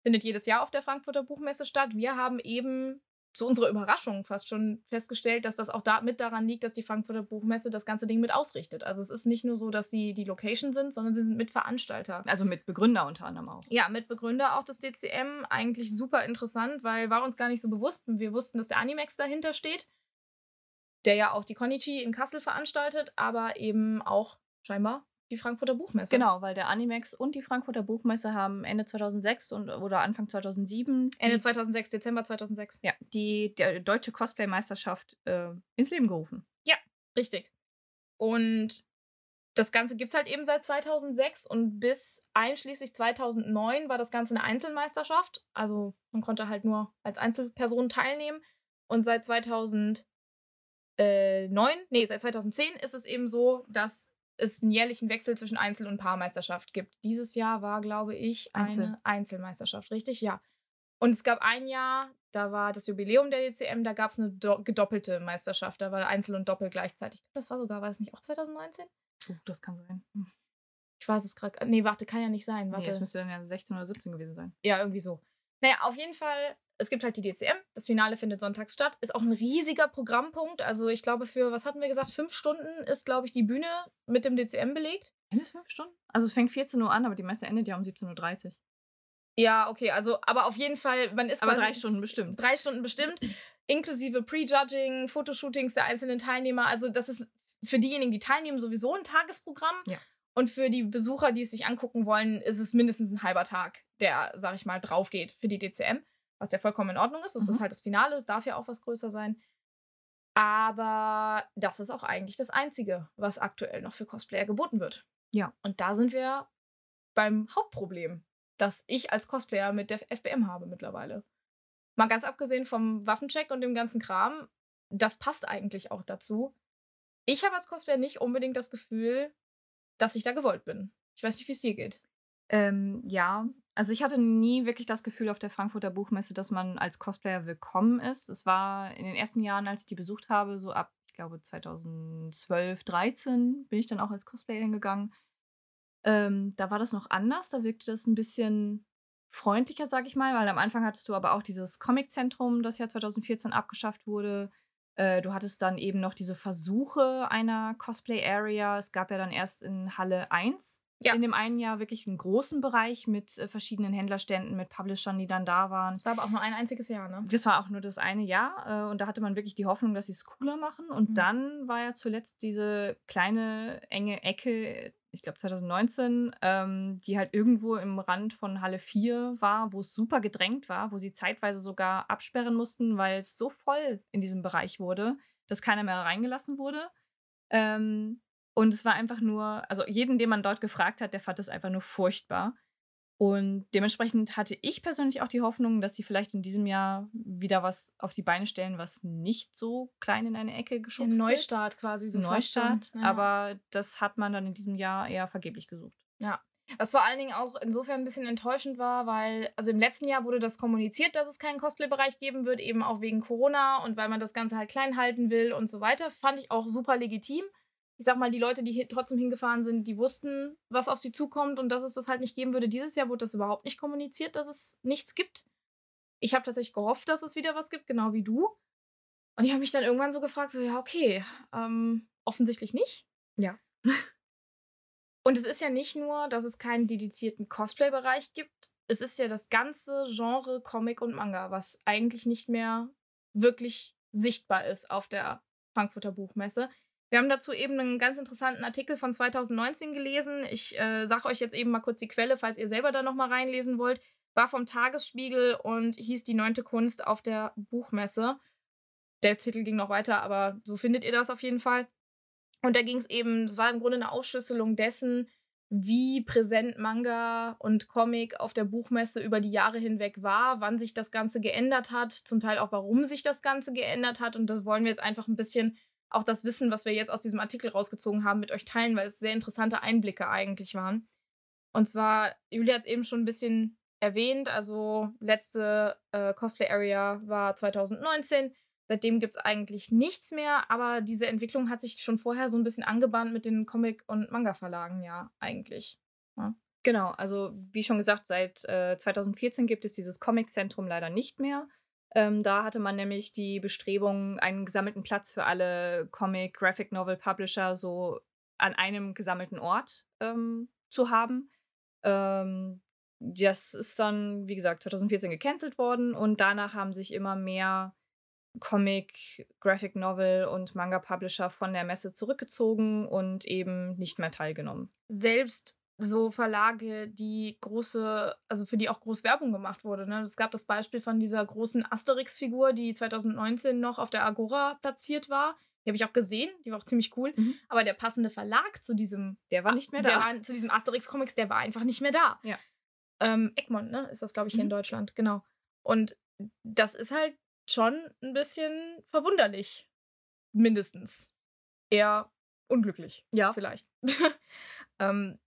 Findet jedes Jahr auf der Frankfurter Buchmesse statt. Wir haben eben zu unserer Überraschung fast schon festgestellt, dass das auch da mit daran liegt, dass die Frankfurter Buchmesse das ganze Ding mit ausrichtet. Also es ist nicht nur so, dass sie die Location sind, sondern sie sind Mitveranstalter. Also mit Begründer unter anderem auch. Ja, mit Begründer auch des DCM. Eigentlich super interessant, weil war uns gar nicht so bewusst. Wir wussten, dass der Animex dahinter steht, der ja auch die Konichi in Kassel veranstaltet, aber eben auch scheinbar die Frankfurter Buchmesse. Genau, weil der Animex und die Frankfurter Buchmesse haben Ende 2006 und, oder Anfang 2007. Ende 2006, Dezember 2006. Ja, die, die deutsche Cosplay-Meisterschaft äh, ins Leben gerufen. Ja, richtig. Und das Ganze gibt es halt eben seit 2006 und bis einschließlich 2009 war das Ganze eine Einzelmeisterschaft. Also man konnte halt nur als Einzelperson teilnehmen. Und seit 2009, nee, seit 2010 ist es eben so, dass es einen jährlichen Wechsel zwischen Einzel- und Paarmeisterschaft gibt. Dieses Jahr war, glaube ich, eine Einzel. Einzelmeisterschaft, richtig? Ja. Und es gab ein Jahr, da war das Jubiläum der DCM, da gab es eine do- gedoppelte Meisterschaft. Da war Einzel und Doppel gleichzeitig. Das war sogar, war es nicht auch 2019? Oh, das kann sein. Hm. Ich weiß es gerade. Nee, warte, kann ja nicht sein. Nee, Warte. das müsste dann ja 16 oder 17 gewesen sein. ja, irgendwie so. Naja, auf jeden Fall, es gibt halt die DCM. Das Finale findet sonntags statt. Ist auch ein riesiger Programmpunkt. Also ich glaube, für, was hatten wir gesagt, fünf Stunden ist, glaube ich, die Bühne mit dem DCM belegt. Sind es fünf Stunden? Also es fängt 14 Uhr an, aber die Messe endet ja um 17.30 Uhr. Ja, okay, also, aber auf jeden Fall, man ist Aber drei Stunden bestimmt. drei Stunden bestimmt, inklusive Prejudging, Fotoshootings der einzelnen Teilnehmer. Also, das ist für diejenigen, die teilnehmen, sowieso ein Tagesprogramm. Ja. Und für die Besucher, die es sich angucken wollen, ist es mindestens ein halber Tag, der, sag ich mal, drauf geht für die DCM. Was ja vollkommen in Ordnung ist. Das Mhm. ist halt das Finale, es darf ja auch was größer sein. Aber das ist auch eigentlich das Einzige, was aktuell noch für Cosplayer geboten wird. Ja. Und da sind wir beim Hauptproblem, das ich als Cosplayer mit der FBM habe mittlerweile. Mal ganz abgesehen vom Waffencheck und dem ganzen Kram, das passt eigentlich auch dazu. Ich habe als Cosplayer nicht unbedingt das Gefühl, dass ich da gewollt bin. Ich weiß nicht, wie es dir geht. Ähm, ja, also ich hatte nie wirklich das Gefühl auf der Frankfurter Buchmesse, dass man als Cosplayer willkommen ist. Es war in den ersten Jahren, als ich die besucht habe, so ab, ich glaube, 2012, 13 bin ich dann auch als Cosplayer hingegangen. Ähm, da war das noch anders, da wirkte das ein bisschen freundlicher, sag ich mal, weil am Anfang hattest du aber auch dieses Comiczentrum, das ja 2014 abgeschafft wurde. Äh, du hattest dann eben noch diese Versuche einer Cosplay-Area. Es gab ja dann erst in Halle 1 Ja. in dem einen Jahr wirklich einen großen Bereich mit äh, verschiedenen Händlerständen, mit Publishern, die dann da waren. Es war aber auch nur ein einziges Jahr, ne? Das war auch nur das eine Jahr äh, und da hatte man wirklich die Hoffnung, dass sie es cooler machen. Und Mhm. dann war ja zuletzt diese kleine, enge Ecke, ich glaube 2019, ähm, die halt irgendwo im Rand von Halle 4 war, wo es super gedrängt war, wo sie zeitweise sogar absperren mussten, weil es so voll in diesem Bereich wurde, dass keiner mehr reingelassen wurde. Ähm, und es war einfach nur, also jeden, den man dort gefragt hat, der fand es einfach nur furchtbar. Und dementsprechend hatte ich persönlich auch die Hoffnung, dass sie vielleicht in diesem Jahr wieder was auf die Beine stellen, was nicht so klein in eine Ecke geschubst Ein wird. Neustart quasi so. Neustart. Ja. Aber das hat man dann in diesem Jahr eher vergeblich gesucht. Was vor allen Dingen auch insofern ein bisschen enttäuschend war, weil, also im letzten Jahr wurde das kommuniziert, dass es keinen Cosplay-Bereich geben wird, eben auch wegen Corona und weil man das Ganze halt klein halten will und so weiter. Fand ich auch super legitim. Ich sag mal, die Leute, die hier trotzdem hingefahren sind, die wussten, was auf sie zukommt und dass es das halt nicht geben würde. Dieses Jahr wurde das überhaupt nicht kommuniziert, dass es nichts gibt. Ich habe tatsächlich gehofft, dass es wieder was gibt, genau wie du. Und ich habe mich dann irgendwann so gefragt, so, ja, okay, ähm, offensichtlich nicht. Ja. Und es ist ja nicht nur, dass es keinen dedizierten Cosplay-Bereich gibt. Es ist ja das ganze Genre Comic und Manga, was eigentlich nicht mehr wirklich sichtbar ist auf der Frankfurter Buchmesse. Wir haben dazu eben einen ganz interessanten Artikel von 2019 gelesen. Ich äh, sage euch jetzt eben mal kurz die Quelle, falls ihr selber da nochmal reinlesen wollt. War vom Tagesspiegel und hieß die neunte Kunst auf der Buchmesse. Der Titel ging noch weiter, aber so findet ihr das auf jeden Fall. Und da ging es eben, es war im Grunde eine Aufschlüsselung dessen, wie präsent Manga und Comic auf der Buchmesse über die Jahre hinweg war, wann sich das Ganze geändert hat, zum Teil auch warum sich das Ganze geändert hat. Und das wollen wir jetzt einfach ein bisschen auch das Wissen, was wir jetzt aus diesem Artikel rausgezogen haben, mit euch teilen, weil es sehr interessante Einblicke eigentlich waren. Und zwar, Julia hat es eben schon ein bisschen erwähnt, also letzte äh, Cosplay Area war 2019. Seitdem gibt es eigentlich nichts mehr, aber diese Entwicklung hat sich schon vorher so ein bisschen angebahnt mit den Comic- und Manga-Verlagen, ja, eigentlich. Ja. Genau, also wie schon gesagt, seit äh, 2014 gibt es dieses Comic-Zentrum leider nicht mehr. Ähm, da hatte man nämlich die Bestrebung, einen gesammelten Platz für alle Comic, Graphic Novel Publisher so an einem gesammelten Ort ähm, zu haben. Ähm, das ist dann, wie gesagt, 2014 gecancelt worden und danach haben sich immer mehr Comic, Graphic Novel und Manga-Publisher von der Messe zurückgezogen und eben nicht mehr teilgenommen. Selbst so Verlage, die große, also für die auch groß Werbung gemacht wurde. Ne? Es gab das Beispiel von dieser großen Asterix-Figur, die 2019 noch auf der Agora platziert war. Die habe ich auch gesehen, die war auch ziemlich cool. Mhm. Aber der passende Verlag zu diesem, der war nicht mehr da. War, zu diesem Asterix-Comics, der war einfach nicht mehr da. Ja. Ähm, Egmont, ne, ist das, glaube ich, hier mhm. in Deutschland, genau. Und das ist halt schon ein bisschen verwunderlich. Mindestens. Eher unglücklich. Ja. Vielleicht. ähm,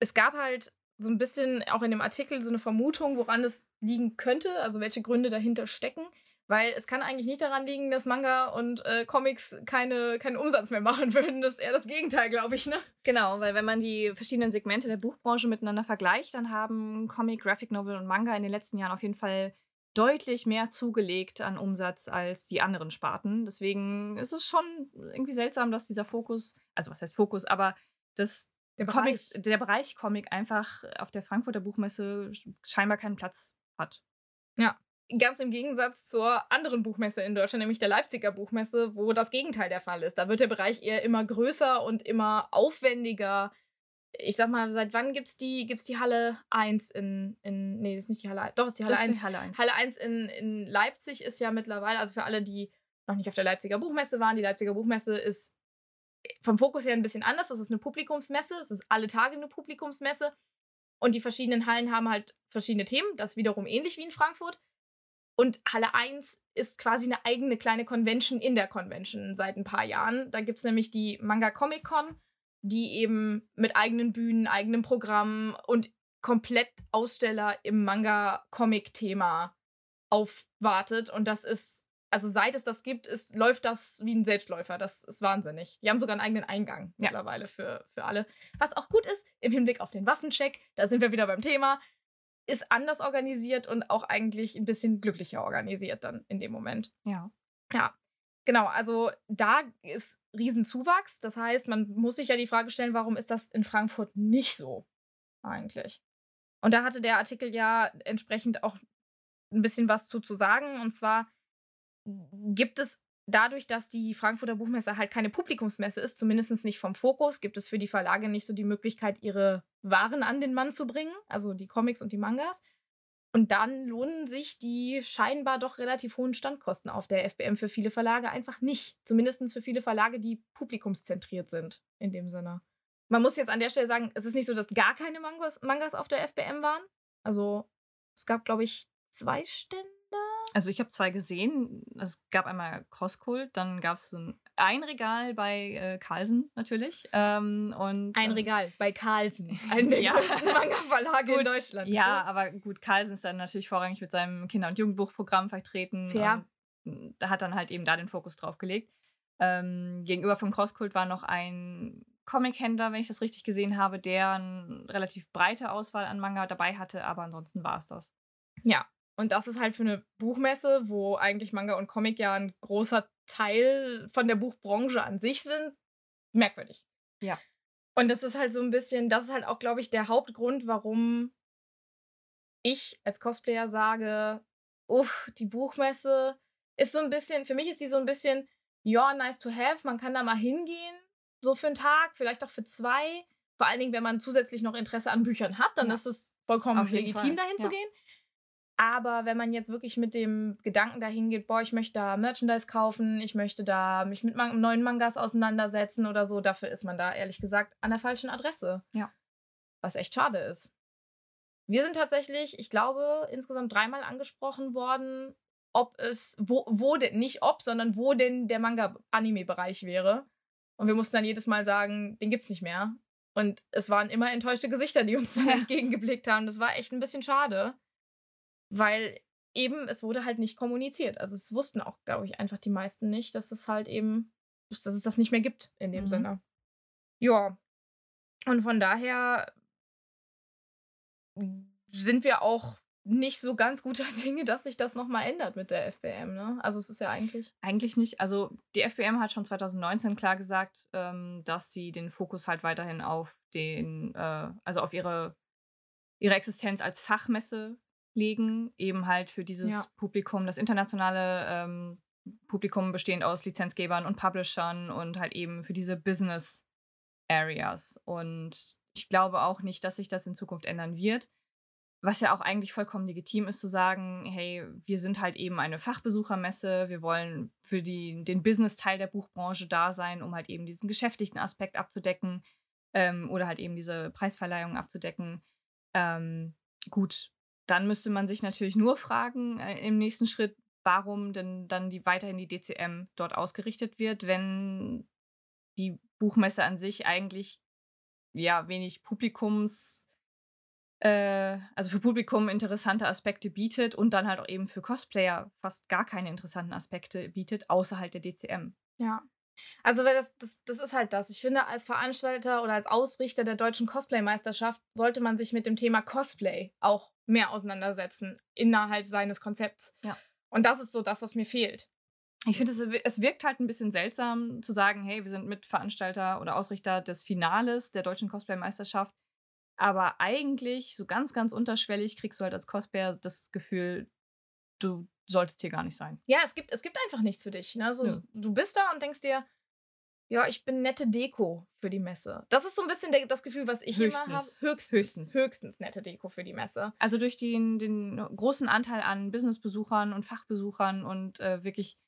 es gab halt so ein bisschen auch in dem Artikel so eine Vermutung, woran es liegen könnte, also welche Gründe dahinter stecken. Weil es kann eigentlich nicht daran liegen, dass Manga und äh, Comics keine, keinen Umsatz mehr machen würden. Das ist eher das Gegenteil, glaube ich, ne? Genau, weil wenn man die verschiedenen Segmente der Buchbranche miteinander vergleicht, dann haben Comic, Graphic Novel und Manga in den letzten Jahren auf jeden Fall deutlich mehr zugelegt an Umsatz als die anderen Sparten. Deswegen ist es schon irgendwie seltsam, dass dieser Fokus, also was heißt Fokus, aber dass der, Comic, der Bereich Comic einfach auf der Frankfurter Buchmesse scheinbar keinen Platz hat. Ja, Ganz im Gegensatz zur anderen Buchmesse in Deutschland, nämlich der Leipziger Buchmesse, wo das Gegenteil der Fall ist. Da wird der Bereich eher immer größer und immer aufwendiger. Ich sag mal, seit wann gibt's die, gibt's die Halle 1 in, in. Nee, das ist nicht die Halle 1. Doch, ist die Halle das 1. Die Halle 1. Halle 1 in, in Leipzig ist ja mittlerweile, also für alle, die noch nicht auf der Leipziger Buchmesse waren, die Leipziger Buchmesse ist vom Fokus her ein bisschen anders. Das ist eine Publikumsmesse. Es ist alle Tage eine Publikumsmesse. Und die verschiedenen Hallen haben halt verschiedene Themen. Das ist wiederum ähnlich wie in Frankfurt. Und Halle 1 ist quasi eine eigene kleine Convention in der Convention seit ein paar Jahren. Da gibt es nämlich die Manga Comic Con, die eben mit eigenen Bühnen, eigenem Programm und komplett Aussteller im Manga-Comic-Thema aufwartet. Und das ist, also seit es das gibt, ist, läuft das wie ein Selbstläufer. Das ist wahnsinnig. Die haben sogar einen eigenen Eingang ja. mittlerweile für, für alle. Was auch gut ist, im Hinblick auf den Waffencheck, da sind wir wieder beim Thema ist anders organisiert und auch eigentlich ein bisschen glücklicher organisiert dann in dem Moment. Ja. Ja. Genau, also da ist Riesenzuwachs. Das heißt, man muss sich ja die Frage stellen, warum ist das in Frankfurt nicht so eigentlich? Und da hatte der Artikel ja entsprechend auch ein bisschen was zu, zu sagen. Und zwar gibt es dadurch, dass die Frankfurter Buchmesse halt keine Publikumsmesse ist, zumindest nicht vom Fokus, gibt es für die Verlage nicht so die Möglichkeit, ihre Waren an den Mann zu bringen, also die Comics und die Mangas. Und dann lohnen sich die scheinbar doch relativ hohen Standkosten auf der FBM für viele Verlage einfach nicht. Zumindest für viele Verlage, die publikumszentriert sind, in dem Sinne. Man muss jetzt an der Stelle sagen, es ist nicht so, dass gar keine Mangas, Mangas auf der FBM waren. Also es gab, glaube ich, zwei Stände also ich habe zwei gesehen. Es gab einmal Crosskult, dann gab es ein, ein Regal bei äh, Carlsen natürlich. Ähm, und, ein Regal bei Carlsen, einem der ja. größten Manga-Verlage in Deutschland. Ja, aber gut, Carlsen ist dann natürlich vorrangig mit seinem Kinder- und Jugendbuchprogramm vertreten. Ja. Da hat dann halt eben da den Fokus drauf gelegt. Ähm, gegenüber vom Crosskult war noch ein Comic-Händler, wenn ich das richtig gesehen habe, der eine relativ breite Auswahl an Manga dabei hatte, aber ansonsten war es das. Ja, und das ist halt für eine Buchmesse, wo eigentlich Manga und Comic ja ein großer Teil von der Buchbranche an sich sind, merkwürdig. Ja. Und das ist halt so ein bisschen, das ist halt auch, glaube ich, der Hauptgrund, warum ich als Cosplayer sage, uff, die Buchmesse ist so ein bisschen, für mich ist die so ein bisschen, ja, nice to have, man kann da mal hingehen, so für einen Tag, vielleicht auch für zwei. Vor allen Dingen, wenn man zusätzlich noch Interesse an Büchern hat, dann ja. ist es vollkommen legitim, dahin ja. zu gehen. Aber wenn man jetzt wirklich mit dem Gedanken dahin geht, boah, ich möchte da Merchandise kaufen, ich möchte da mich mit man neuen Mangas auseinandersetzen oder so, dafür ist man da ehrlich gesagt an der falschen Adresse. Ja. Was echt schade ist. Wir sind tatsächlich, ich glaube, insgesamt dreimal angesprochen worden, ob es, wo, wo denn, nicht ob, sondern wo denn der Manga-Anime-Bereich wäre. Und wir mussten dann jedes Mal sagen, den gibt's nicht mehr. Und es waren immer enttäuschte Gesichter, die uns dann entgegengeblickt haben. Das war echt ein bisschen schade weil eben, es wurde halt nicht kommuniziert. Also es wussten auch, glaube ich, einfach die meisten nicht, dass es halt eben, dass es das nicht mehr gibt in dem Mhm. Sinne. Ja. Und von daher sind wir auch nicht so ganz guter Dinge, dass sich das nochmal ändert mit der FBM. Ne? Also es ist ja eigentlich. Eigentlich nicht. Also die FBM hat schon 2019 klar gesagt, ähm, dass sie den Fokus halt weiterhin auf den, äh, also auf ihre, ihre Existenz als Fachmesse legen, eben halt für dieses Ja. Publikum, das internationale ähm, Publikum bestehend aus Lizenzgebern und Publishern und halt eben für diese Business Areas. Und ich glaube auch nicht, dass sich das in Zukunft ändern wird. Was ja auch eigentlich vollkommen legitim ist, zu sagen, hey, wir sind halt eben eine Fachbesuchermesse, wir wollen für die, den Business-Teil der Buchbranche da sein, um halt eben diesen geschäftlichen Aspekt abzudecken ähm, oder halt eben diese Preisverleihung abzudecken. Ähm, gut, dann müsste man sich natürlich nur fragen äh, im nächsten Schritt, warum denn dann die, weiterhin die DCM dort ausgerichtet wird, wenn die Buchmesse an sich eigentlich ja wenig Publikums äh, also für Publikum interessante Aspekte bietet und dann halt auch eben für Cosplayer fast gar keine interessanten Aspekte bietet, außer halt der DCM. Ja. Also das, das, das ist halt das. Ich finde, als Veranstalter oder als Ausrichter der deutschen Cosplay-Meisterschaft sollte man sich mit dem Thema Cosplay auch mehr auseinandersetzen innerhalb seines Konzepts. Ja. Und das ist so das, was mir fehlt. Ich finde, es, es wirkt halt ein bisschen seltsam zu sagen, hey, wir sind Mitveranstalter oder Ausrichter des Finales der deutschen Cosplay-Meisterschaft. Aber eigentlich, so ganz, ganz unterschwellig, kriegst du halt als Cosplayer das Gefühl, du solltest hier gar nicht sein. Ja, es gibt, es gibt einfach nichts für dich. Ne? Also, Ja. Du bist da und denkst dir, ja, ich bin nette Deko für die Messe. Das ist so ein bisschen der, das Gefühl, was ich immer habe. Höchstens. Höchstens, Höchstens. höchstens nette Deko für die Messe. Also durch den, den großen Anteil an Businessbesuchern und Fachbesuchern und äh, wirklich,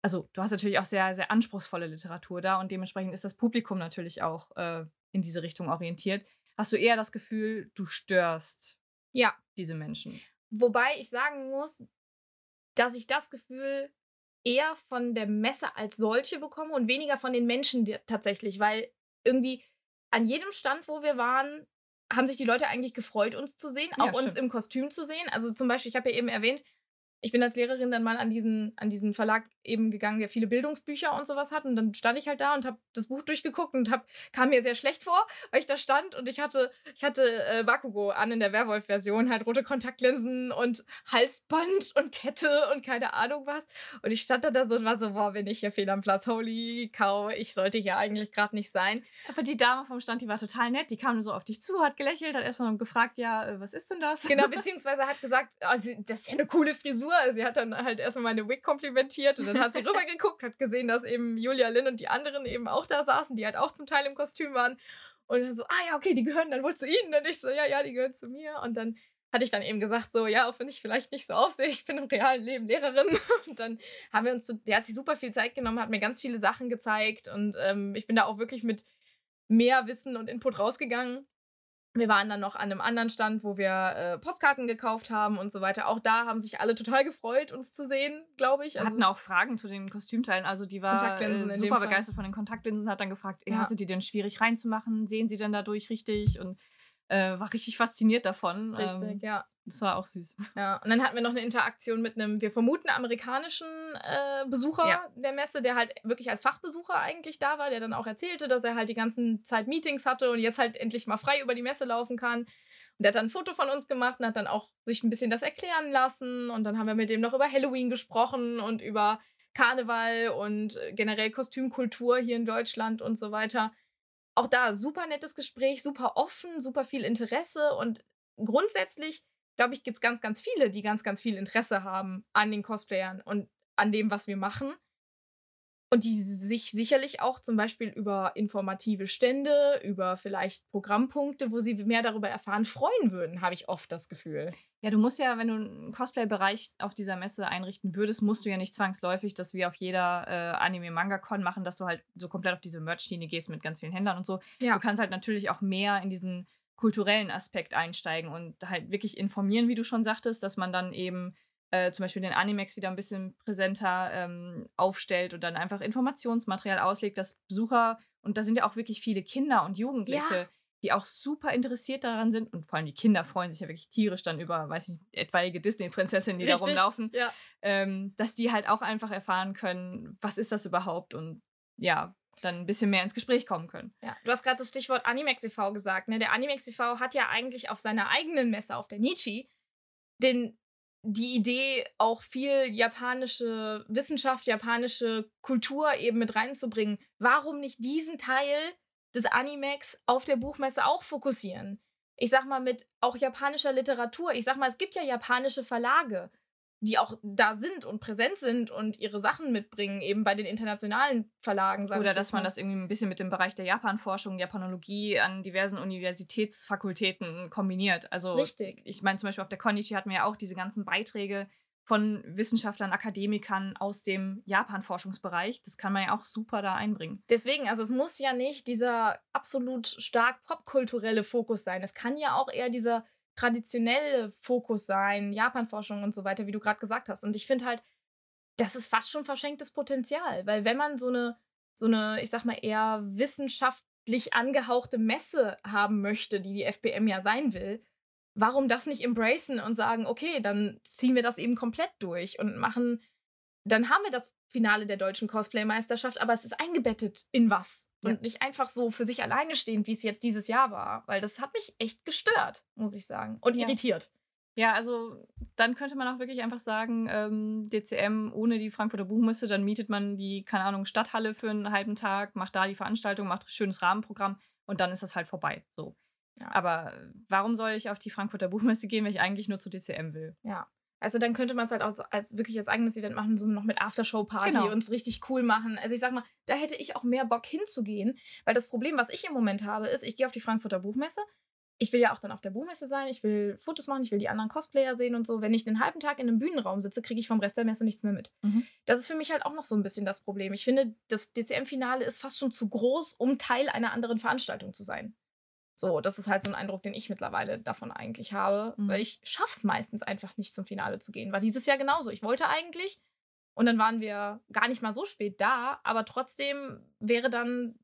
also du hast natürlich auch sehr, sehr anspruchsvolle Literatur da und dementsprechend ist das Publikum natürlich auch äh, in diese Richtung orientiert. Hast du eher das Gefühl, du störst Ja, diese Menschen. Wobei ich sagen muss, dass ich das Gefühl eher von der Messe als solche bekomme und weniger von den Menschen tatsächlich, weil irgendwie an jedem Stand, wo wir waren, haben sich die Leute eigentlich gefreut, uns zu sehen, Ja, auch uns stimmt. im Kostüm zu sehen. Also zum Beispiel, ich habe ja eben erwähnt, ich bin als Lehrerin dann mal an diesen, an diesen Verlag eben gegangen, der viele Bildungsbücher und sowas hat. Und dann stand ich halt da und habe das Buch durchgeguckt und hab, kam mir sehr schlecht vor, weil ich da stand und ich hatte, ich hatte äh, Bakugo an in der Werwolf-Version, halt rote Kontaktlinsen und Halsband und Kette und keine Ahnung was. Und ich stand da, da so und war so, boah, bin ich hier fehl am Platz. Holy cow, ich sollte hier eigentlich gerade nicht sein. Aber die Dame vom Stand, die war total nett. Die kam so auf dich zu, hat gelächelt, hat erstmal gefragt, ja, äh, was ist denn das? Genau, beziehungsweise hat gesagt, sie, das ist ja eine coole Frisur. Sie hat dann halt erstmal meine Wig komplimentiert und dann hat sie rübergeguckt, hat gesehen, dass eben Julia Lynn und die anderen eben auch da saßen, die halt auch zum Teil im Kostüm waren. Und dann so, ah ja, okay, die gehören dann wohl zu Ihnen. Und ich so, ja, ja, die gehören zu mir. Und dann hatte ich dann eben gesagt, so, ja, auch wenn ich vielleicht nicht so aussehe, ich bin im realen Leben Lehrerin. Und dann haben wir uns, so, der hat sich super viel Zeit genommen, hat mir ganz viele Sachen gezeigt. Und ähm, ich bin da auch wirklich mit mehr Wissen und Input rausgegangen. Wir waren dann noch an einem anderen Stand, wo wir äh, Postkarten gekauft haben und so weiter. Auch da haben sich alle total gefreut, uns zu sehen, glaube ich. Also, hatten auch Fragen zu den Kostümteilen. Also die war äh, super begeistert von den Kontaktlinsen, hat dann gefragt. Ja. sind die denn schwierig reinzumachen? Sehen sie denn dadurch richtig? Und äh, war richtig fasziniert davon. richtig, Ähm, ja. das war auch süß. ja. Und dann hatten wir noch eine Interaktion mit einem, wir vermuten, amerikanischen äh, Besucher Ja. der Messe, der halt wirklich als Fachbesucher eigentlich da war, der dann auch erzählte, dass er halt die ganzen Zeit Meetings hatte und jetzt halt endlich mal frei über die Messe laufen kann. Und der hat dann ein Foto von uns gemacht und hat dann auch sich ein bisschen das erklären lassen. Und dann haben wir mit dem noch über Halloween gesprochen und über Karneval und äh, generell Kostümkultur hier in Deutschland und so weiter. Auch da super nettes Gespräch, super offen, super viel Interesse und grundsätzlich, glaube ich, gibt es ganz, ganz viele, die ganz, ganz viel Interesse haben an den Cosplayern und an dem, was wir machen. Und die sich sicherlich auch zum Beispiel über informative Stände, über vielleicht Programmpunkte, wo sie mehr darüber erfahren, freuen würden, habe ich oft das Gefühl. Ja, du musst ja, wenn du einen Cosplay-Bereich auf dieser Messe einrichten würdest, musst du ja nicht zwangsläufig, dass wir auf jeder äh, Anime-Manga-Con machen, dass du halt so komplett auf diese Merch-Linie gehst mit ganz vielen Händlern und so. Ja. Du kannst halt natürlich auch mehr in diesen kulturellen Aspekt einsteigen und halt wirklich informieren, wie du schon sagtest, dass man dann eben äh, zum Beispiel den Animex wieder ein bisschen präsenter ähm, aufstellt und dann einfach Informationsmaterial auslegt, dass Besucher, und da sind ja auch wirklich viele Kinder und Jugendliche, Ja. die auch super interessiert daran sind. Und vor allem die Kinder freuen sich ja wirklich tierisch dann über, weiß ich nicht, etwaige Disney-Prinzessinnen, die Richtig, da rumlaufen. Ja. Ähm, dass die halt auch einfach erfahren können, was ist das überhaupt und ja, dann ein bisschen mehr ins Gespräch kommen können. Ja, du hast gerade das Stichwort Animex e.V. gesagt. Ne? Der Animex e.V. hat ja eigentlich auf seiner eigenen Messe, auf der Nietzsche, den, die Idee, auch viel japanische Wissenschaft, japanische Kultur eben mit reinzubringen. Warum nicht diesen Teil des Animex auf der Buchmesse auch fokussieren? Ich sag mal, mit auch japanischer Literatur. Ich sag mal, es gibt ja japanische Verlage die auch da sind und präsent sind und ihre Sachen mitbringen, eben bei den internationalen Verlagen. Oder dass man das irgendwie ein bisschen mit dem Bereich der Japanforschung, Japanologie an diversen Universitätsfakultäten kombiniert. Also Richtig. ich meine zum Beispiel auf der Konichi hatten wir ja auch diese ganzen Beiträge von Wissenschaftlern, Akademikern aus dem Japan-Forschungsbereich. Das kann man ja auch super da einbringen. Deswegen, also es muss ja nicht dieser absolut stark popkulturelle Fokus sein. Es kann ja auch eher dieser traditionelle Fokus sein, Japanforschung und so weiter, wie du gerade gesagt hast. Und ich finde halt, das ist fast schon verschenktes Potenzial, weil wenn man so eine, so eine, ich sag mal, eher wissenschaftlich angehauchte Messe haben möchte, die die FPM ja sein will, warum das nicht embracen und sagen, okay, dann ziehen wir das eben komplett durch und machen, dann haben wir das Finale der deutschen Cosplay-Meisterschaft, aber es ist eingebettet in was Ja. und nicht einfach so für sich alleine stehend, wie es jetzt dieses Jahr war, weil das hat mich echt gestört, muss ich sagen, und Ja. irritiert. Ja, also dann könnte man auch wirklich einfach sagen, ähm, DCM ohne die Frankfurter Buchmesse, dann mietet man die, keine Ahnung, Stadthalle für einen halben Tag, macht da die Veranstaltung, macht ein schönes Rahmenprogramm und dann ist das halt vorbei. So. Ja. Aber warum soll ich auf die Frankfurter Buchmesse gehen, wenn ich eigentlich nur zu DCM will? Ja. Also dann könnte man es halt auch als wirklich als eigenes Event machen, so noch mit Aftershow-Party Genau. und es richtig cool machen. Also ich sag mal, da hätte ich auch mehr Bock hinzugehen, weil das Problem, was ich im Moment habe, ist, ich gehe auf die Frankfurter Buchmesse. Ich will ja auch dann auf der Buchmesse sein, ich will Fotos machen, ich will die anderen Cosplayer sehen und so. Wenn ich den halben Tag in einem Bühnenraum sitze, kriege ich vom Rest der Messe nichts mehr mit. Mhm. Das ist für mich halt auch noch so ein bisschen das Problem. Ich finde, das DCM-Finale ist fast schon zu groß, um Teil einer anderen Veranstaltung zu sein. So, das ist halt so ein Eindruck, den ich mittlerweile davon eigentlich habe, Mhm. weil ich schaff's meistens einfach nicht zum Finale zu gehen. War dieses Jahr genauso. Ich wollte eigentlich und dann waren wir gar nicht mal so spät da, aber trotzdem wäre dann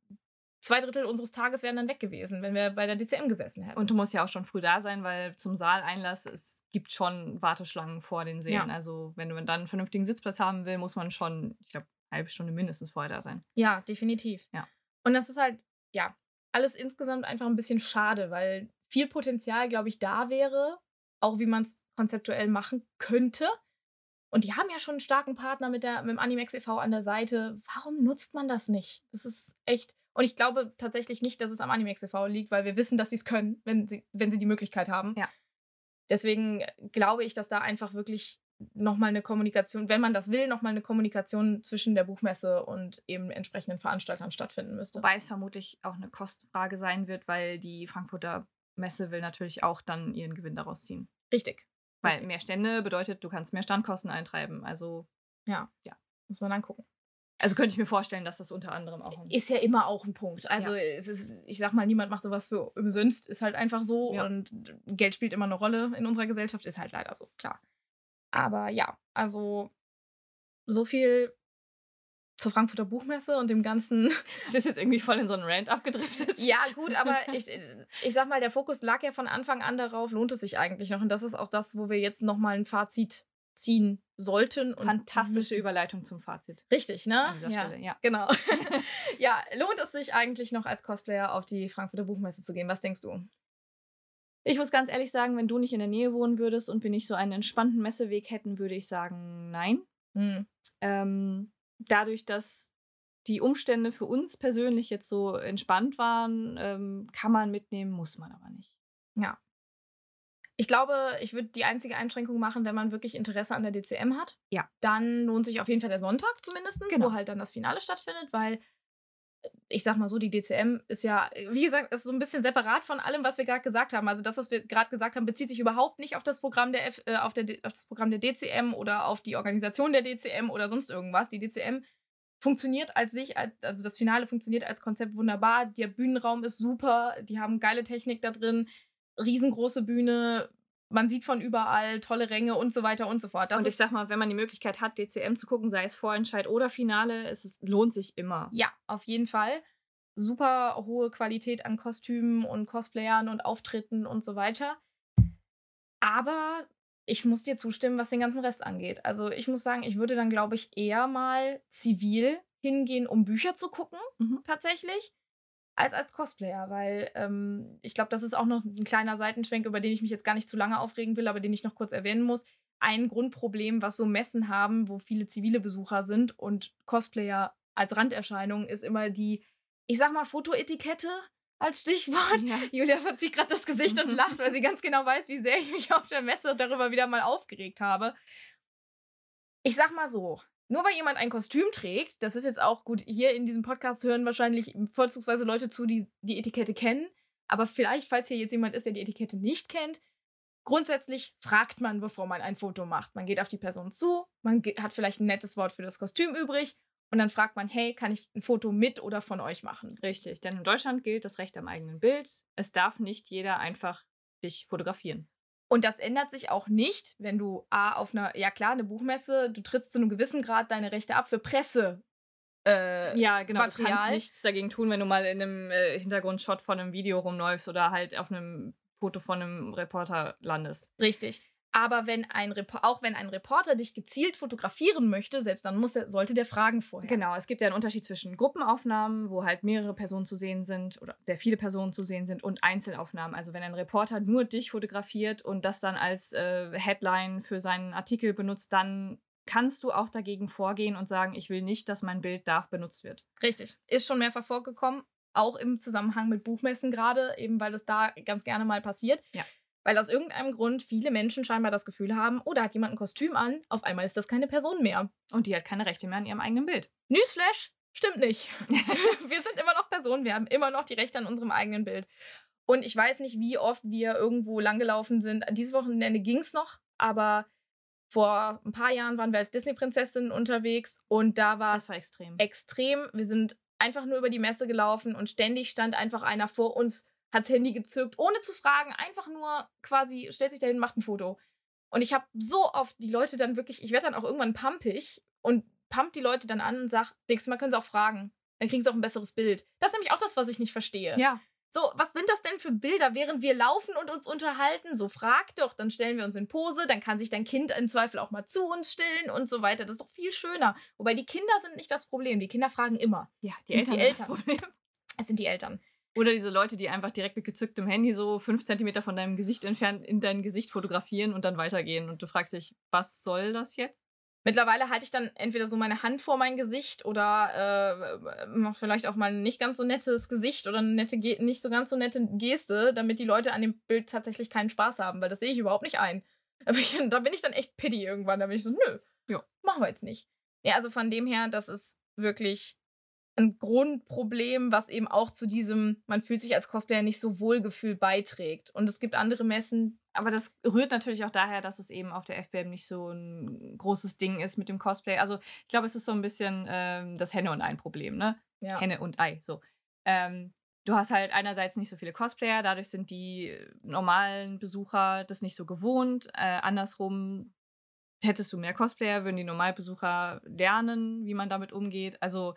zwei Drittel unseres Tages wären dann weg gewesen, wenn wir bei der DCM gesessen hätten. Und du musst ja auch schon früh da sein, weil zum Saaleinlass, es gibt schon Warteschlangen vor den Seen. Ja. Also wenn du dann einen vernünftigen Sitzplatz haben will, muss man schon, ich glaube, eine halbe Stunde mindestens vorher da sein. Ja, definitiv. Ja. Und das ist halt, ja, alles insgesamt einfach ein bisschen schade, weil viel Potenzial, glaube ich, da wäre, auch wie man es konzeptuell machen könnte. Und die haben ja schon einen starken Partner mit, der, mit dem Animex e.V. an der Seite. Warum nutzt man das nicht? Das ist echt. Und ich glaube tatsächlich nicht, dass es am Animex e.V. liegt, weil wir wissen, dass sie es können, wenn sie, wenn sie die Möglichkeit haben. Ja. Deswegen glaube ich, dass da einfach wirklich nochmal eine Kommunikation, wenn man das will, nochmal eine Kommunikation zwischen der Buchmesse und eben entsprechenden Veranstaltern stattfinden müsste. Wobei es vermutlich auch eine Kostenfrage sein wird, weil die Frankfurter Messe will natürlich auch dann ihren Gewinn daraus ziehen. Richtig. Weil Richtig. mehr Stände bedeutet, du kannst mehr Standkosten eintreiben. Also, Muss man dann gucken. also könnte ich mir vorstellen, dass das unter anderem auch. ein- Ist ja immer auch ein Punkt. Also es ist, ich sag mal, niemand macht sowas für umsonst, ist halt einfach so. Ja. Und Geld spielt immer eine Rolle in unserer Gesellschaft, ist halt leider so, klar. Aber ja, also so viel zur Frankfurter Buchmesse und dem ganzen Das ist jetzt irgendwie voll in so einen Rant abgedriftet. Ja, gut, aber ich, ich sag mal, der Fokus lag ja von Anfang an darauf, lohnt es sich eigentlich noch. Und das ist auch das, wo wir jetzt nochmal ein Fazit ziehen sollten. Fantastische. Überleitung zum Fazit Richtig, ne? an dieser ja. Stelle. Ja. Genau. ja, lohnt es sich eigentlich noch als Cosplayer auf die Frankfurter Buchmesse zu gehen? Was denkst du? Ich muss ganz ehrlich sagen, wenn du nicht in der Nähe wohnen würdest und wir nicht so einen entspannten Messeweg hätten, würde ich sagen, nein. Hm. Ähm, dadurch, dass die Umstände für uns persönlich jetzt so entspannt waren, ähm, kann man mitnehmen, muss man aber nicht. Ich glaube, ich würde die einzige Einschränkung machen, wenn man wirklich Interesse an der DCM hat. Ja. Dann lohnt sich auf jeden Fall der Sonntag zumindest, Genau. wo halt dann das Finale stattfindet, weil ich sag mal so, die DCM ist ja, wie gesagt, ist so ein bisschen separat von allem, was wir gerade gesagt haben. Also das, was wir gerade gesagt haben, bezieht sich überhaupt nicht auf das Programm der F, äh, auf, der, auf das Programm der DCM oder auf die Organisation der DCM oder sonst irgendwas. Die DCM funktioniert als sich, als, also das Finale funktioniert als Konzept wunderbar. Der Bühnenraum ist super, die haben geile Technik da drin, riesengroße Bühne, man sieht von überall tolle Ränge und so weiter und so fort. Das und ich sag mal, wenn man die Möglichkeit hat, DCM zu gucken, sei es Vorentscheid oder Finale, es ist, lohnt sich immer. ja, auf jeden Fall. super hohe Qualität an Kostümen und Cosplayern und Auftritten und so weiter. Aber ich muss dir zustimmen, was den ganzen Rest angeht. Also ich muss sagen, ich würde dann, glaube ich, eher mal zivil hingehen, um Bücher zu gucken, mhm. tatsächlich, als als Cosplayer, weil ähm, ich glaube, das ist auch noch ein kleiner Seitenschwenk, über den ich mich jetzt gar nicht zu lange aufregen will, aber den ich noch kurz erwähnen muss. Ein Grundproblem, was so Messen haben, wo viele zivile Besucher sind und Cosplayer als Randerscheinung, ist immer die, ich sag mal, Fotoetikette als Stichwort. Ja. Julia verzieht gerade das Gesicht und lacht, weil sie ganz genau weiß, wie sehr ich mich auf der Messe darüber wieder mal aufgeregt habe. Ich sag mal so, nur weil jemand ein Kostüm trägt, das ist jetzt auch gut, hier in diesem Podcast hören wahrscheinlich vorzugsweise Leute zu, die die Etikette kennen. Aber vielleicht, falls hier jetzt jemand ist, der die Etikette nicht kennt, grundsätzlich fragt man, bevor man ein Foto macht. Man geht auf die Person zu, man hat vielleicht ein nettes Wort für das Kostüm übrig und dann fragt man, hey, kann ich ein Foto mit oder von euch machen? Richtig, denn in Deutschland gilt das Recht am eigenen Bild. Es darf nicht jeder einfach dich fotografieren. Und das ändert sich auch nicht, wenn du A, auf einer, ja klar, eine Buchmesse, du trittst zu einem gewissen Grad deine Rechte ab für Presse. Äh, ja, genau. Material. Du kannst nichts dagegen tun, wenn du mal in einem äh, Hintergrundshot von einem Video rumläufst oder halt auf einem Foto von einem Reporter landest. Richtig. Aber wenn ein auch wenn ein Reporter dich gezielt fotografieren möchte, selbst dann muss der, sollte der fragen vorher. Genau, es gibt ja einen Unterschied zwischen Gruppenaufnahmen, wo halt mehrere Personen zu sehen sind oder sehr viele Personen zu sehen sind und Einzelaufnahmen. Also wenn ein Reporter nur dich fotografiert und das dann als äh, Headline für seinen Artikel benutzt, dann kannst du auch dagegen vorgehen und sagen, ich will nicht, dass mein Bild da benutzt wird. Richtig. Ist schon mehrfach vorgekommen, auch im Zusammenhang mit Buchmessen gerade, eben weil das da ganz gerne mal passiert. Ja. Weil aus irgendeinem Grund viele Menschen scheinbar das Gefühl haben, oh, da hat jemand ein Kostüm an, auf einmal ist das keine Person mehr. Und die hat keine Rechte mehr an ihrem eigenen Bild. Newsflash, stimmt nicht. wir sind immer noch Personen, wir haben immer noch die Rechte an unserem eigenen Bild. Und ich weiß nicht, wie oft wir irgendwo langgelaufen sind. Dieses Wochenende ging es noch, aber vor ein paar Jahren waren wir als Disney-Prinzessin unterwegs und da war es extrem. extrem. Wir sind einfach nur über die Messe gelaufen und ständig stand einfach einer vor uns hat das Handy gezückt, ohne zu fragen, einfach nur quasi stellt sich dahin, macht ein Foto. Und ich habe so oft die Leute dann wirklich, ich werde dann auch irgendwann pumpig und pumpt die Leute dann an und sage, nächstes Mal können sie auch fragen. Dann kriegen sie auch ein besseres Bild. Das ist nämlich auch das, was ich nicht verstehe. Ja. So, was sind das denn für Bilder, während wir laufen und uns unterhalten? So, frag doch, dann stellen wir uns in Pose, dann kann sich dein Kind im Zweifel auch mal zu uns stillen und so weiter. Das ist doch viel schöner. Wobei die Kinder sind nicht das Problem. Die Kinder fragen immer. Ja, die Eltern, die Eltern. Das Problem. Es sind die Eltern. Oder diese Leute, die einfach direkt mit gezücktem Handy so fünf Zentimeter von deinem Gesicht entfernt in dein Gesicht fotografieren und dann weitergehen. Und du fragst dich, was soll das jetzt? Mittlerweile halte ich dann entweder so meine Hand vor mein Gesicht oder äh, mache vielleicht auch mal ein nicht ganz so nettes Gesicht oder eine nette nicht so ganz so nette Geste, damit die Leute an dem Bild tatsächlich keinen Spaß haben, weil das sehe ich überhaupt nicht ein. Aber ich, da bin ich dann echt pity irgendwann. Da bin ich so, nö, ja. machen wir jetzt nicht. Ja, also von dem her, das ist wirklich ein Grundproblem, was eben auch zu diesem, man fühlt sich als Cosplayer nicht so wohlgefühlt beiträgt. Und es gibt andere Messen. Aber das rührt natürlich auch daher, dass es eben auf der FBM nicht so ein großes Ding ist mit dem Cosplay. Also ich glaube, es ist so ein bisschen ähm, das Henne und Ei-Problem, ne? Ja. Henne und Ei, so. Ähm, du hast halt einerseits nicht so viele Cosplayer, dadurch sind die normalen Besucher das nicht so gewohnt. Äh, andersrum hättest du mehr Cosplayer, würden die Normalbesucher lernen, wie man damit umgeht. Also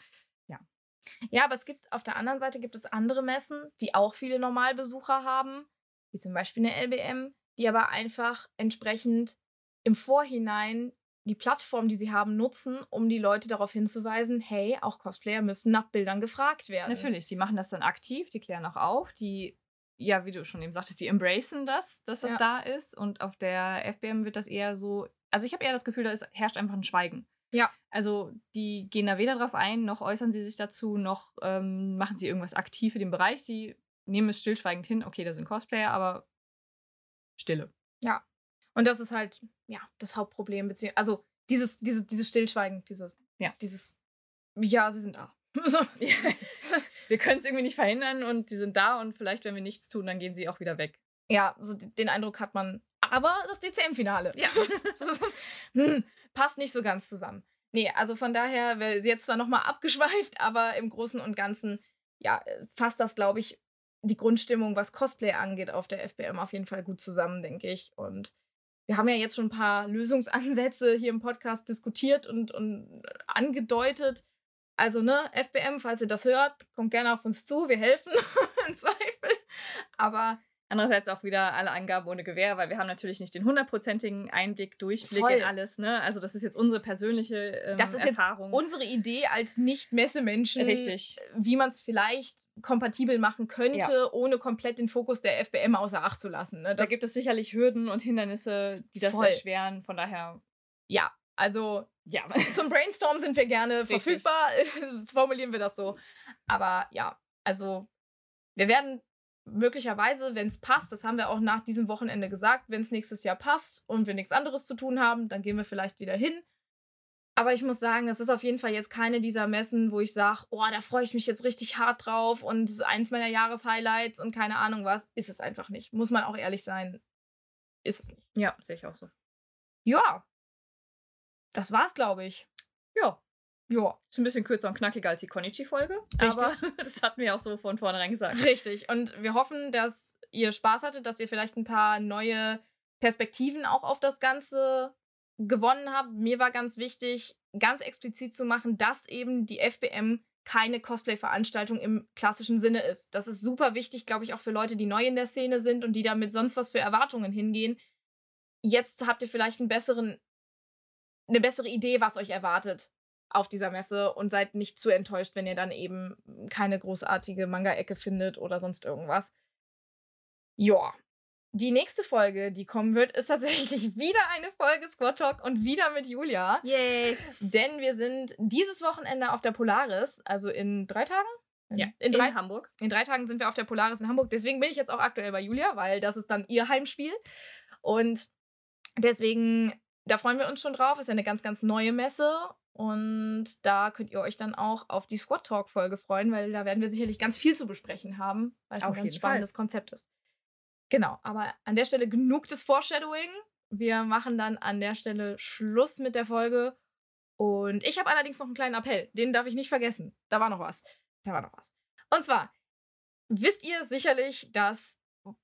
ja, aber es gibt auf der anderen Seite gibt es andere Messen, die auch viele Normalbesucher haben, wie zum Beispiel eine LBM, die aber einfach entsprechend im Vorhinein die Plattform, die sie haben, nutzen, um die Leute darauf hinzuweisen, hey, auch Cosplayer müssen nach Bildern gefragt werden. Natürlich, die machen das dann aktiv, die klären auch auf, die, ja, wie du schon eben sagtest, die embracen das, dass das ja. da ist. Und auf der FBM wird das eher so, also ich habe eher das Gefühl, da herrscht einfach ein Schweigen. Ja. Also die gehen da weder drauf ein, noch äußern sie sich dazu, noch ähm, machen sie irgendwas aktiv für den Bereich. Sie nehmen es stillschweigend hin, okay, da sind Cosplayer, aber Stille. Ja. Und das ist halt, ja, das Hauptproblem, beziehungsweise, also dieses, dieses, dieses Stillschweigen, diese, ja, dieses, ja, sie sind da. wir können es irgendwie nicht verhindern und die sind da und vielleicht, wenn wir nichts tun, dann gehen sie auch wieder weg. Ja, so den Eindruck hat man. Aber das DCM-Finale. Ja. hm, passt nicht so ganz zusammen. Nee, also von daher, wir jetzt zwar nochmal abgeschweift, aber im Großen und Ganzen, ja, fasst das, glaube ich, die Grundstimmung, was Cosplay angeht, auf der FBM auf jeden Fall gut zusammen, denke ich. Und wir haben ja jetzt schon ein paar Lösungsansätze hier im Podcast diskutiert und, und angedeutet. Also, ne, FBM, falls ihr das hört, kommt gerne auf uns zu. Wir helfen im Zweifel. Aber Andererseits auch wieder alle Angaben ohne Gewähr, weil wir haben natürlich nicht den hundertprozentigen Einblick, Durchblick Voll. in alles. Ne? Also das ist jetzt unsere persönliche ähm, das ist Erfahrung. jetzt unsere Idee als Nicht-Messemenschen, Richtig. wie man es vielleicht kompatibel machen könnte, Ja. ohne komplett den Fokus der FBM außer Acht zu lassen. Ne? da gibt es sicherlich Hürden und Hindernisse, die das Voll. erschweren. Von daher, ja, also ja. zum Brainstorm sind wir gerne Richtig. verfügbar, formulieren wir das so. Aber ja, also wir werden möglicherweise, wenn es passt, das haben wir auch nach diesem Wochenende gesagt, wenn es nächstes Jahr passt und wir nichts anderes zu tun haben, dann gehen wir vielleicht wieder hin. Aber ich muss sagen, das ist auf jeden Fall jetzt keine dieser Messen, wo ich sage, oh, da freue ich mich jetzt richtig hart drauf und eins meiner Jahreshighlights und keine Ahnung was. Ist es einfach nicht. Muss man auch ehrlich sein. Ist es nicht. ja, sehe ich auch so. Ja. Das war's, glaube ich. Ja, Ja. ist ein bisschen kürzer und knackiger als die Konichi-Folge. Richtig. Aber das hatten wir auch so von vornherein gesagt. Richtig. Und wir hoffen, dass ihr Spaß hattet, dass ihr vielleicht ein paar neue Perspektiven auch auf das Ganze gewonnen habt. Mir war ganz wichtig, ganz explizit zu machen, dass eben die FBM keine Cosplay-Veranstaltung im klassischen Sinne ist. Das ist super wichtig, glaube ich, auch für Leute, die neu in der Szene sind und die da mit sonst was für Erwartungen hingehen. Jetzt habt ihr vielleicht einen besseren, eine bessere Idee, was euch erwartet auf dieser Messe und seid nicht zu enttäuscht, wenn ihr dann eben keine großartige Manga-Ecke findet oder sonst irgendwas. Ja. Die nächste Folge, die kommen wird, ist tatsächlich wieder eine Folge Squad Talk und wieder mit Julia. Yay! Denn wir sind dieses Wochenende auf der Polaris, also in drei Tagen? Ja, in drei, Hamburg. in drei Tagen sind wir auf der Polaris in Hamburg. Deswegen bin ich jetzt auch aktuell bei Julia, weil das ist dann ihr Heimspiel. Und deswegen, da freuen wir uns schon drauf. Ist ja eine ganz, ganz neue Messe. Und da könnt ihr euch dann auch auf die Squad Talk Folge freuen, weil da werden wir sicherlich ganz viel zu besprechen haben, weil es ein ganz spannendes Konzept ist. Genau, aber an der Stelle genug des Foreshadowing. Wir machen dann an der Stelle Schluss mit der Folge. Und ich habe allerdings noch einen kleinen Appell. Den darf ich nicht vergessen. Da war noch was. Da war noch was. Und zwar wisst ihr sicherlich, dass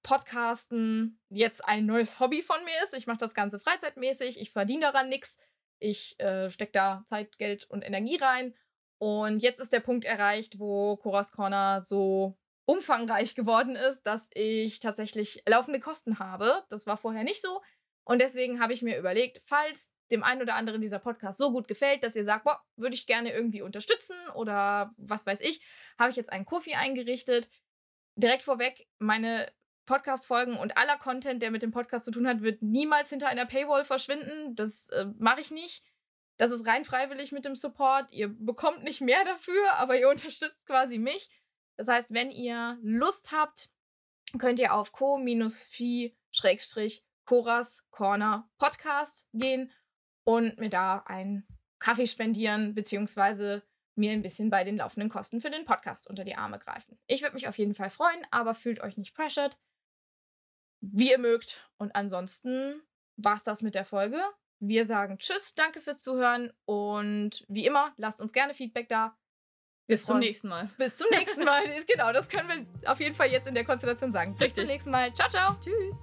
Podcasten jetzt ein neues Hobby von mir ist. Ich mache das Ganze freizeitmäßig. Ich verdiene daran nichts. Ich äh, stecke da Zeit, Geld und Energie rein. Und jetzt ist der Punkt erreicht, wo Coras Corner so umfangreich geworden ist, dass ich tatsächlich laufende Kosten habe. Das war vorher nicht so. Und deswegen habe ich mir überlegt, falls dem einen oder anderen dieser Podcast so gut gefällt, dass ihr sagt, boah, würde ich gerne irgendwie unterstützen oder was weiß ich, habe ich jetzt einen Kofi eingerichtet. Direkt vorweg, meine Podcast-Folgen und aller Content, der mit dem Podcast zu tun hat, wird niemals hinter einer Paywall verschwinden. Das äh, mache ich nicht. Das ist rein freiwillig mit dem Support. Ihr bekommt nicht mehr dafür, aber ihr unterstützt quasi mich. Das heißt, wenn ihr Lust habt, könnt ihr auf co-fi-coras Corner Podcast gehen und mir da einen Kaffee spendieren, beziehungsweise mir ein bisschen bei den laufenden Kosten für den Podcast unter die Arme greifen. Ich würde mich auf jeden Fall freuen, aber fühlt euch nicht pressured. Wie ihr mögt. Und ansonsten war's das mit der Folge. Wir sagen Tschüss, danke fürs Zuhören und wie immer, lasst uns gerne Feedback da. Wir Bis zum nächsten Mal. Bis zum nächsten Mal. genau, das können wir auf jeden Fall jetzt in der Konstellation sagen. Bis zum Richtig. nächsten Mal. Ciao, ciao. Tschüss.